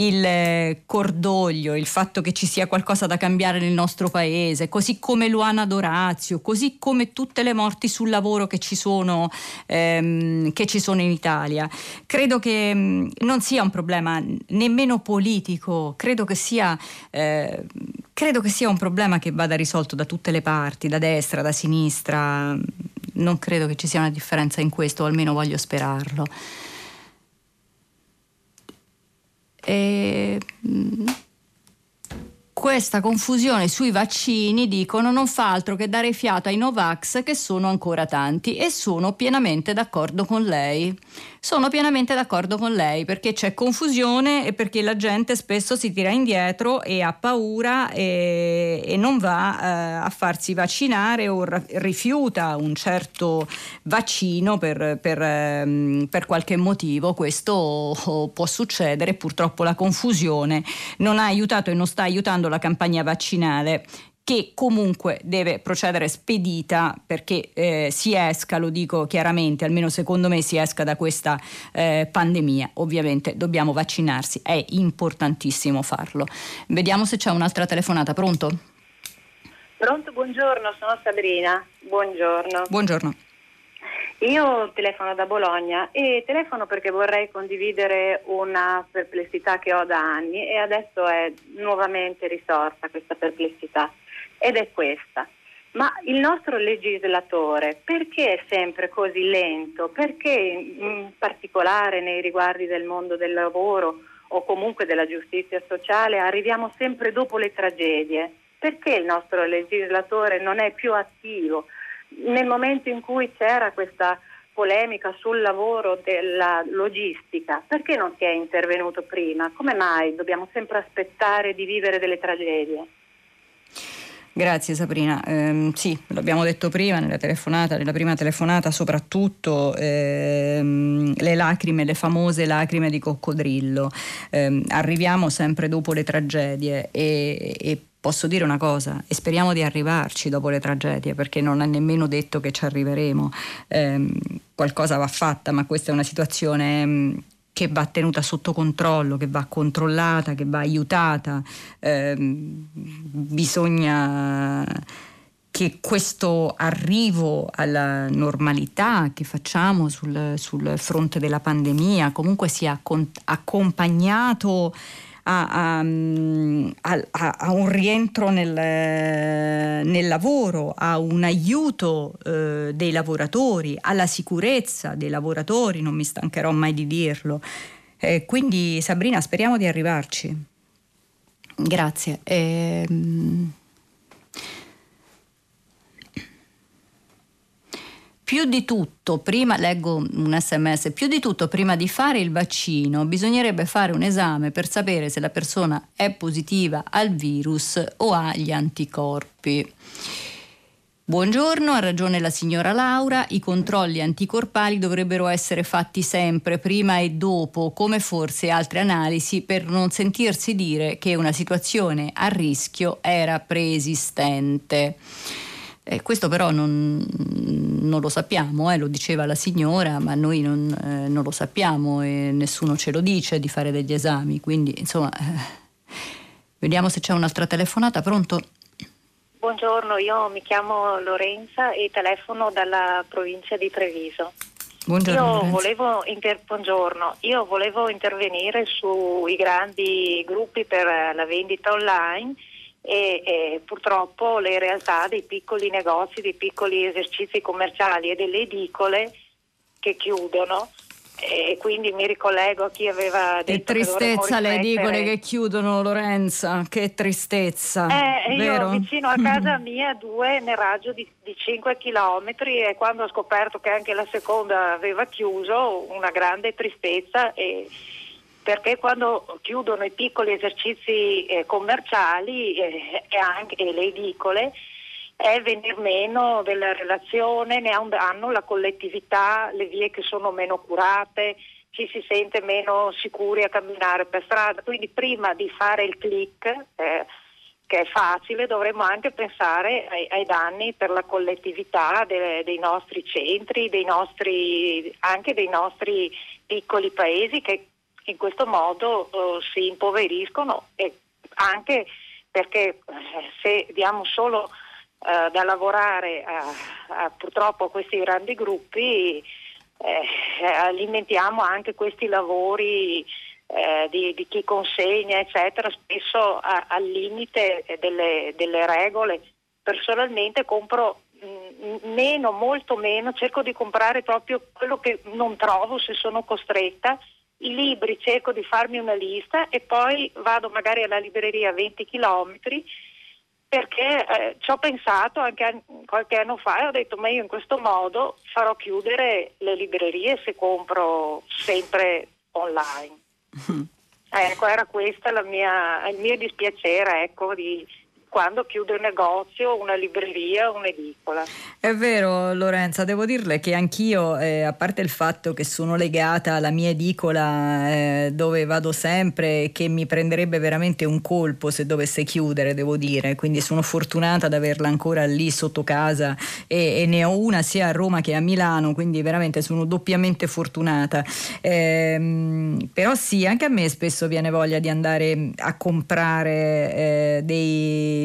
il cordoglio, il fatto che ci sia qualcosa da cambiare nel nostro paese, così come Luana Dorazio, così come tutte le morti sul lavoro che ci sono, ehm, che ci sono in Italia. Credo che non sia sia un problema nemmeno politico, credo che sia... Eh, credo che sia un problema che vada risolto da tutte le parti, da destra, da sinistra. Non credo che ci sia una differenza in questo, o almeno voglio sperarlo. E, mm, questa confusione sui vaccini, dicono, non fa altro che dare fiato ai Novax che sono ancora tanti e sono pienamente d'accordo con lei. Sono pienamente d'accordo con lei perché c'è confusione e perché la gente spesso si tira indietro e ha paura e, e non va eh, a farsi vaccinare o rifiuta un certo vaccino per, per, ehm, per qualche motivo. Questo può succedere, purtroppo la confusione non ha aiutato e non sta aiutando la campagna vaccinale che comunque deve procedere spedita perché eh, si esca, lo dico chiaramente, almeno secondo me si esca da questa eh, pandemia. Ovviamente dobbiamo vaccinarsi, è importantissimo farlo. Vediamo se c'è un'altra telefonata. Pronto? Pronto, buongiorno, sono Sabrina. Buongiorno. Buongiorno. Io telefono da Bologna e telefono perché vorrei condividere una perplessità che ho da anni e adesso è nuovamente risorta questa perplessità ed è questa. Ma il nostro legislatore perché è sempre così lento? Perché in particolare nei riguardi del mondo del lavoro o comunque della giustizia sociale arriviamo sempre dopo le tragedie? Perché il nostro legislatore non è più attivo? Nel momento in cui c'era questa polemica sul lavoro della logistica, perché non si è intervenuto prima? Come mai dobbiamo sempre aspettare di vivere delle tragedie? Grazie Sabrina. Eh, sì, l'abbiamo detto prima nella telefonata, nella prima telefonata soprattutto ehm, le lacrime, le famose lacrime di coccodrillo. Eh, arriviamo sempre dopo le tragedie e, e posso dire una cosa e speriamo di arrivarci dopo le tragedie perché non è nemmeno detto che ci arriveremo. Eh, qualcosa va fatta, ma questa è una situazione che va tenuta sotto controllo, che va controllata, che va aiutata. Eh, bisogna che questo arrivo alla normalità che facciamo sul, sul fronte della pandemia comunque sia accompagnato a, a, a, a un rientro nel, nel, lavoro, a un aiuto eh, dei lavoratori, alla sicurezza dei lavoratori, non mi stancherò mai di dirlo. Eh, quindi Sabrina, speriamo di arrivarci. Grazie. Eh, più di tutto, prima leggo un sms, più di tutto prima di fare il vaccino bisognerebbe fare un esame per sapere se la persona è positiva al virus o ha gli anticorpi. Buongiorno, ha ragione la signora Laura, i controlli anticorpali dovrebbero essere fatti sempre, prima e dopo, come forse altre analisi, per non sentirsi dire che una situazione a rischio era preesistente. Eh, questo però non, non lo sappiamo, eh, lo diceva la signora, ma noi non, eh, non, lo sappiamo e nessuno ce lo dice di fare degli esami, quindi insomma eh, vediamo se c'è un'altra telefonata, pronto? Buongiorno, io mi chiamo Lorenza e telefono dalla provincia di Treviso. Buongiorno, Io volevo, inter- buongiorno. Io volevo intervenire sui grandi gruppi per la vendita online e, e, purtroppo le realtà dei piccoli negozi, dei piccoli esercizi commerciali e delle edicole che chiudono. E quindi mi ricollego a chi aveva detto che tristezza le edicole che chiudono Lorenza che tristezza eh, io vicino a *laughs* casa mia due nel raggio di, di 5 km e quando ho scoperto che anche la seconda aveva chiuso una grande tristezza e, perché quando chiudono i piccoli esercizi eh, commerciali eh, e anche e le edicole è venir meno della relazione, ne ha un danno la collettività, le vie che sono meno curate, ci si sente meno sicuri a camminare per strada. Quindi prima di fare il click, eh, che è facile, dovremmo anche pensare ai, ai danni per la collettività de, dei nostri centri, dei nostri, anche dei nostri piccoli paesi che in questo modo eh, si impoveriscono e anche perché eh, se diamo solo eh, da lavorare a, a, purtroppo a questi grandi gruppi eh, alimentiamo anche questi lavori eh, di, di, chi consegna eccetera spesso a, al limite delle, delle, regole. Personalmente compro mm, meno molto meno cerco di comprare proprio quello che non trovo se sono costretta i libri cerco di farmi una lista e poi vado magari alla libreria a 20 chilometri perché eh, ci ho pensato anche an- qualche anno fa e ho detto ma io in questo modo farò chiudere le librerie se compro sempre online. Mm. Ecco, era questo il mio dispiacere ecco, di, quando chiude un negozio, una libreria, un'edicola. È vero Lorenza, devo dirle che anch'io, eh, a parte il fatto che sono legata alla mia edicola eh, dove vado sempre e che mi prenderebbe veramente un colpo se dovesse chiudere, devo dire, quindi sono fortunata ad averla ancora lì sotto casa e, e ne ho una sia a Roma che a Milano, quindi veramente sono doppiamente fortunata. Eh, però sì, anche a me spesso viene voglia di andare a comprare eh,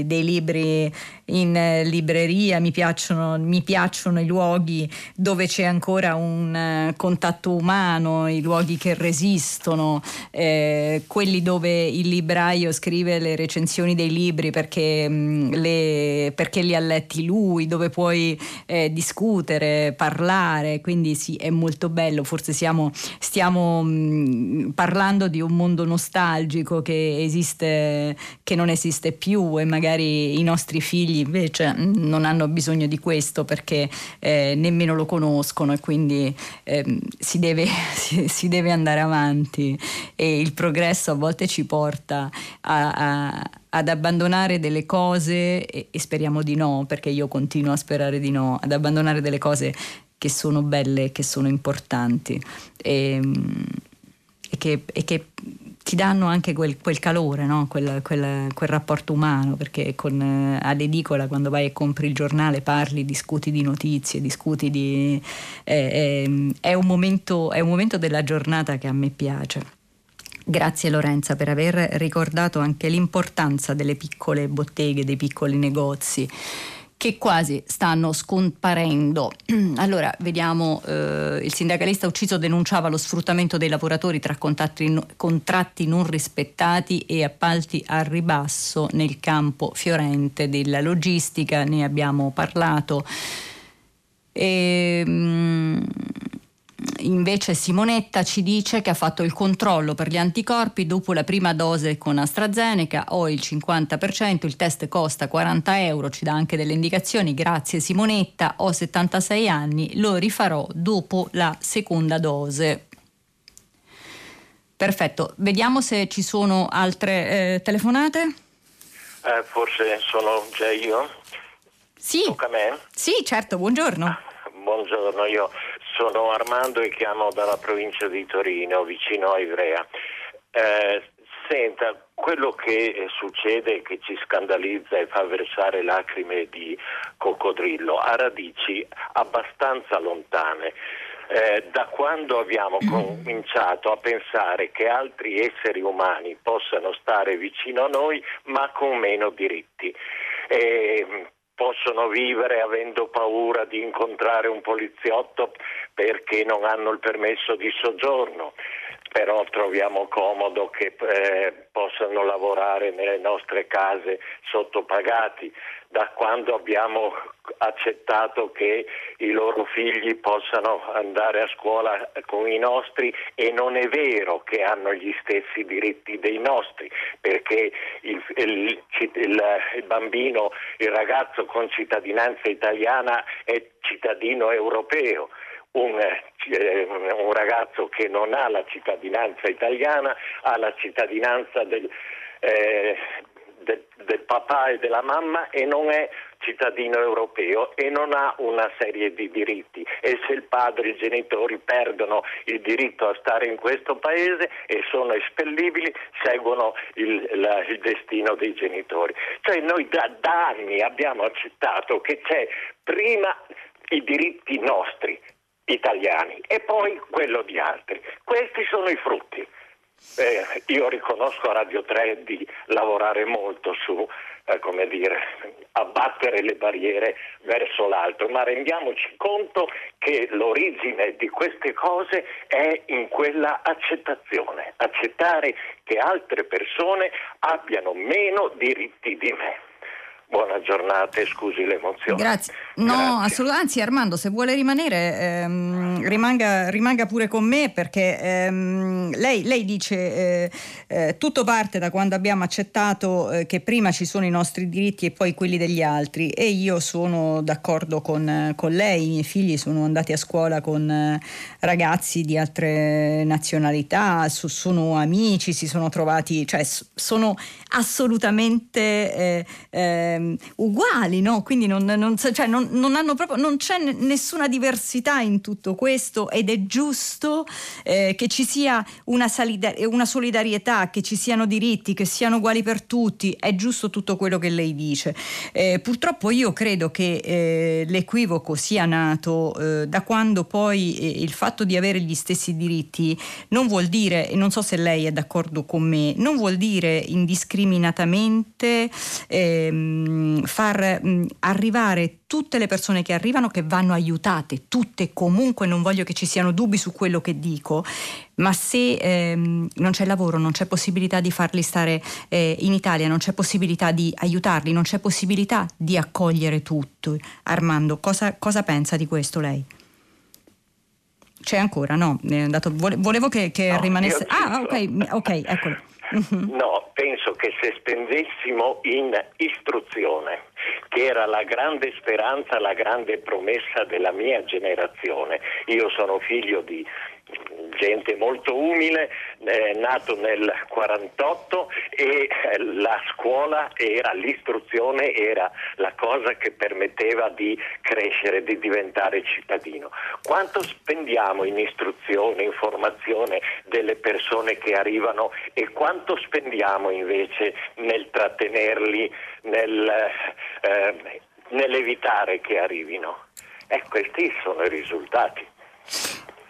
dei libri in libreria, mi piacciono, mi piacciono, i luoghi dove c'è ancora un eh, contatto umano, i luoghi che resistono, eh, quelli dove il libraio scrive le recensioni dei libri perché, mh, mm, le, perché li ha letti lui, dove puoi eh, discutere, parlare, quindi sì, è molto bello, forse siamo, stiamo mh, mm, parlando di un mondo nostalgico che esiste, che non esiste più e magari i nostri figli invece non hanno bisogno di questo perché eh, nemmeno lo conoscono e quindi eh, si, deve, *laughs* si, deve, andare avanti. E il progresso a volte ci porta a, a ad abbandonare delle cose e, e, speriamo di no, perché io continuo a sperare di no, ad abbandonare delle cose che sono belle, che sono importanti. E, e, che, e che ti danno anche quel, quel calore, no? quel, quel, quel, rapporto umano, perché con, eh, ad edicola quando vai e compri il giornale parli, discuti di notizie, discuti di... Eh, eh, è, un momento, è un momento della giornata che a me piace. Grazie Lorenza per aver ricordato anche l'importanza delle piccole botteghe, dei piccoli negozi che quasi stanno scomparendo. *clears throat* Allora, vediamo, eh, il sindacalista ucciso denunciava lo sfruttamento dei lavoratori tra contratti, contratti non rispettati e appalti a ribasso nel campo fiorente della logistica, ne abbiamo parlato. E, mh, Invece Simonetta ci dice che ha fatto il controllo per gli anticorpi dopo la prima dose con AstraZeneca, ho il 50%, il test costa 40 euro, ci dà anche delle indicazioni, grazie Simonetta, ho 76 anni, lo rifarò dopo la seconda dose. Perfetto, vediamo se ci sono altre eh, telefonate. Eh, forse sono già io. Sì. Tocca a me? Sì, certo, buongiorno. Ah, buongiorno, io sono Armando e chiamo dalla provincia di Torino, vicino a Ivrea. Eh, senta, quello che succede, che ci scandalizza e fa versare lacrime di coccodrillo, ha radici abbastanza lontane. Eh, da quando abbiamo *clears throat* cominciato a pensare che altri esseri umani possano stare vicino a noi ma con meno diritti. Eh, possono vivere avendo paura di incontrare un poliziotto perché non hanno il permesso di soggiorno però troviamo comodo che eh, possano lavorare nelle nostre case sottopagati. Da quando abbiamo accettato che i loro figli possano andare a scuola con i nostri e non è vero che hanno gli stessi diritti dei nostri, perché il, il, il, il bambino, il ragazzo con cittadinanza italiana è cittadino europeo un, eh, un, ragazzo che non ha la cittadinanza italiana ha la cittadinanza del, eh, del, del papà e della mamma e non è cittadino europeo e non ha una serie di diritti e se il padre e i genitori perdono il diritto a stare in questo paese e sono espellibili seguono il, la, il destino dei genitori. Cioè noi da, da anni abbiamo accettato che c'è prima i diritti nostri italiani e poi quello di altri. Questi sono i frutti. Eh, io riconosco a Radio 3 di lavorare molto su eh, come dire, abbattere le barriere verso l'alto, ma rendiamoci conto che l'origine di queste cose è in quella accettazione, accettare che altre persone abbiano meno diritti di me. Buona giornata e scusi l'emozione. Grazie. No, assolutamente. Anzi, Armando, se vuole rimanere, ehm, rimanga, rimanga, pure con me perché ehm, lei, lei, dice eh, eh, tutto parte da quando abbiamo accettato eh, che prima ci sono i nostri diritti e poi quelli degli altri e io sono d'accordo con, con lei, i miei figli sono andati a scuola con eh, ragazzi di altre nazionalità, so, sono amici, si sono trovati, cioè sono assolutamente eh, uguali, no? quindi non, non, cioè non, proprio, non c'è nessuna diversità in tutto questo ed è giusto eh, che ci sia una, solidar- una, solidarietà, che ci siano diritti, che siano uguali per tutti, è giusto tutto quello che lei dice. Eh, purtroppo io credo che eh, l'equivoco sia nato eh, da quando poi eh, il fatto di avere gli stessi diritti non vuol dire, e non so se lei è d'accordo con me, non vuol dire indiscriminatamente ehm, far mh, arrivare tutte le persone che arrivano che vanno aiutate, tutte comunque, non voglio che ci siano dubbi su quello che dico, ma se ehm, non c'è lavoro, non c'è possibilità di farli stare eh, in Italia, non c'è possibilità di aiutarli, non c'è possibilità di accogliere tutto. Armando, cosa, cosa pensa di questo lei? C'è ancora, no? Andato, volevo che, che no, rimanesse... Ah, ok, ok, eccolo. No, penso che se spendessimo in istruzione, che era la grande speranza, la grande promessa della mia generazione, io sono figlio di gente molto umile, eh, nato nel 48 e eh, la scuola era, l'istruzione era la cosa che permetteva di crescere, di diventare cittadino. Quanto spendiamo in istruzione, in formazione delle persone che arrivano e quanto spendiamo invece nel trattenerli, nel, eh, nell'evitare che arrivino? E questi sono i risultati.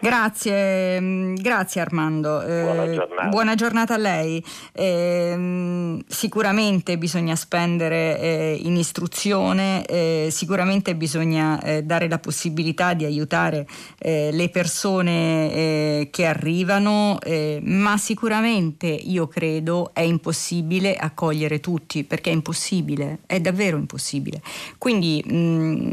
Grazie, mm, grazie Armando. Eh, buona, giornata. buona giornata. a lei. Eh, sicuramente bisogna spendere eh, in istruzione, eh, sicuramente bisogna eh, dare la possibilità di aiutare eh, le persone che arrivano, ma sicuramente io credo è impossibile accogliere tutti, perché è impossibile, è davvero impossibile. Quindi, mm,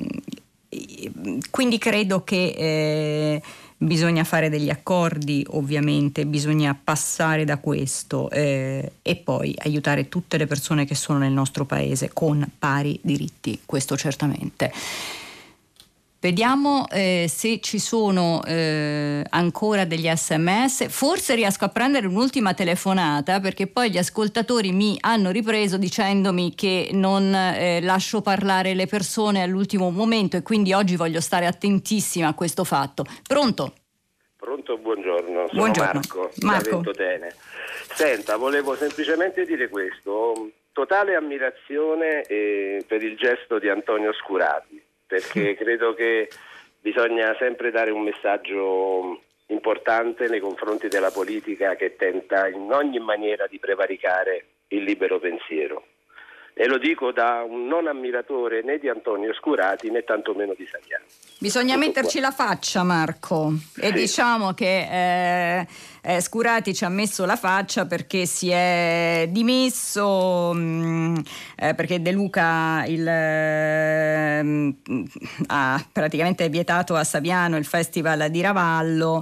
quindi credo che bisogna fare degli accordi ovviamente, bisogna passare da questo eh, e poi aiutare tutte le persone che sono nel nostro paese con pari diritti, questo certamente. Vediamo eh, se ci sono eh, ancora degli sms. Forse riesco a prendere un'ultima telefonata perché poi gli ascoltatori mi hanno ripreso dicendomi che non eh, lascio parlare le persone all'ultimo momento e quindi oggi voglio stare attentissima a questo fatto. Pronto? Pronto, buongiorno. Sono buongiorno. Marco, Marco. Senta, volevo semplicemente dire questo. Totale ammirazione eh, per il gesto di Antonio Scurati perché *laughs* credo che bisogna sempre dare un messaggio importante nei confronti della politica che tenta in ogni maniera di prevaricare il libero pensiero. E lo dico da un non ammiratore né di Antonio Scurati né tantomeno di Saviano. Bisogna Tutto metterci qua. la faccia Marco e Sì. diciamo che eh, eh, Scurati ci ha messo la faccia perché si è dimesso, mh, eh, perché De Luca il, mh, ha praticamente vietato a Saviano il festival di Ravallo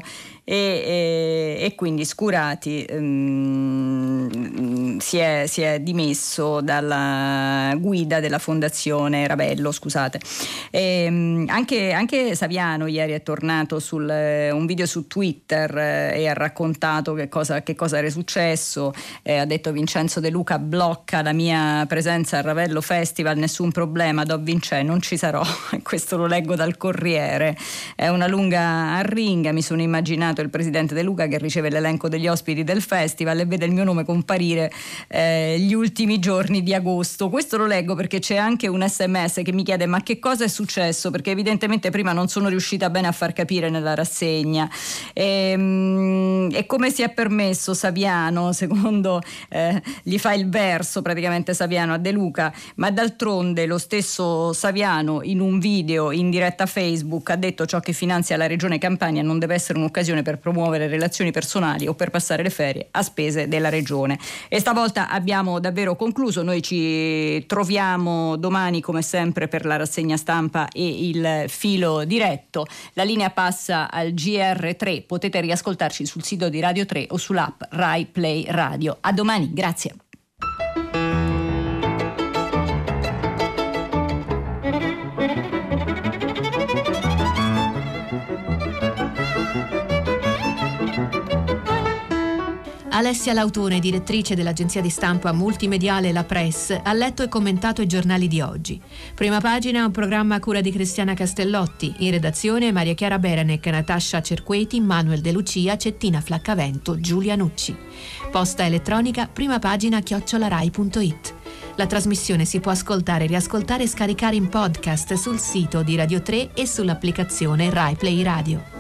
e, e- e quindi Scurati mm, si, è, si è dimesso dalla guida della fondazione Ravello, scusate. E, mm, anche, anche Saviano ieri è tornato su un video su Twitter eh, e ha raccontato che cosa, che cosa era successo, Eh, ha detto Vincenzo De Luca blocca la mia presenza al Ravello Festival, nessun problema, do Vincenzo, non ci sarò, *laughs* questo lo leggo dal Corriere, è una lunga arringa, mi sono immaginato il presidente De Luca che riceve l'elenco degli ospiti del festival e vede il mio nome comparire eh, gli ultimi giorni di agosto. Questo lo leggo perché c'è anche un sms che mi chiede ma che cosa è successo? Perché evidentemente prima non sono riuscita bene a far capire nella rassegna. E, mm, e come si è permesso Saviano, *laughs* secondo eh, gli fa il verso praticamente Saviano a De Luca, ma d'altronde lo stesso Saviano in un video in diretta Facebook ha detto ciò che finanzia la regione Campania non deve essere un'occasione per promuovere relazioni personali o per passare le ferie a spese della regione. E stavolta abbiamo davvero concluso, noi ci troviamo domani come sempre per la rassegna stampa e il filo diretto. La linea passa al GR3, potete riascoltarci sul sito di Radio 3 o sull'app Rai Play Radio. A domani, grazie. Alessia Lautone, direttrice dell'agenzia di stampa multimediale La Press, ha letto e commentato i giornali di oggi. Prima pagina un programma a cura di Cristiana Castellotti, in redazione Maria Chiara Beranec, Natascia Cerqueti, Manuel De Lucia, Cettina Flaccavento, Giulia Nucci. Posta elettronica prima pagina chiocciolarai.it. La trasmissione si può ascoltare, riascoltare e scaricare in podcast sul sito di Radio 3 e sull'applicazione Rai Play Radio.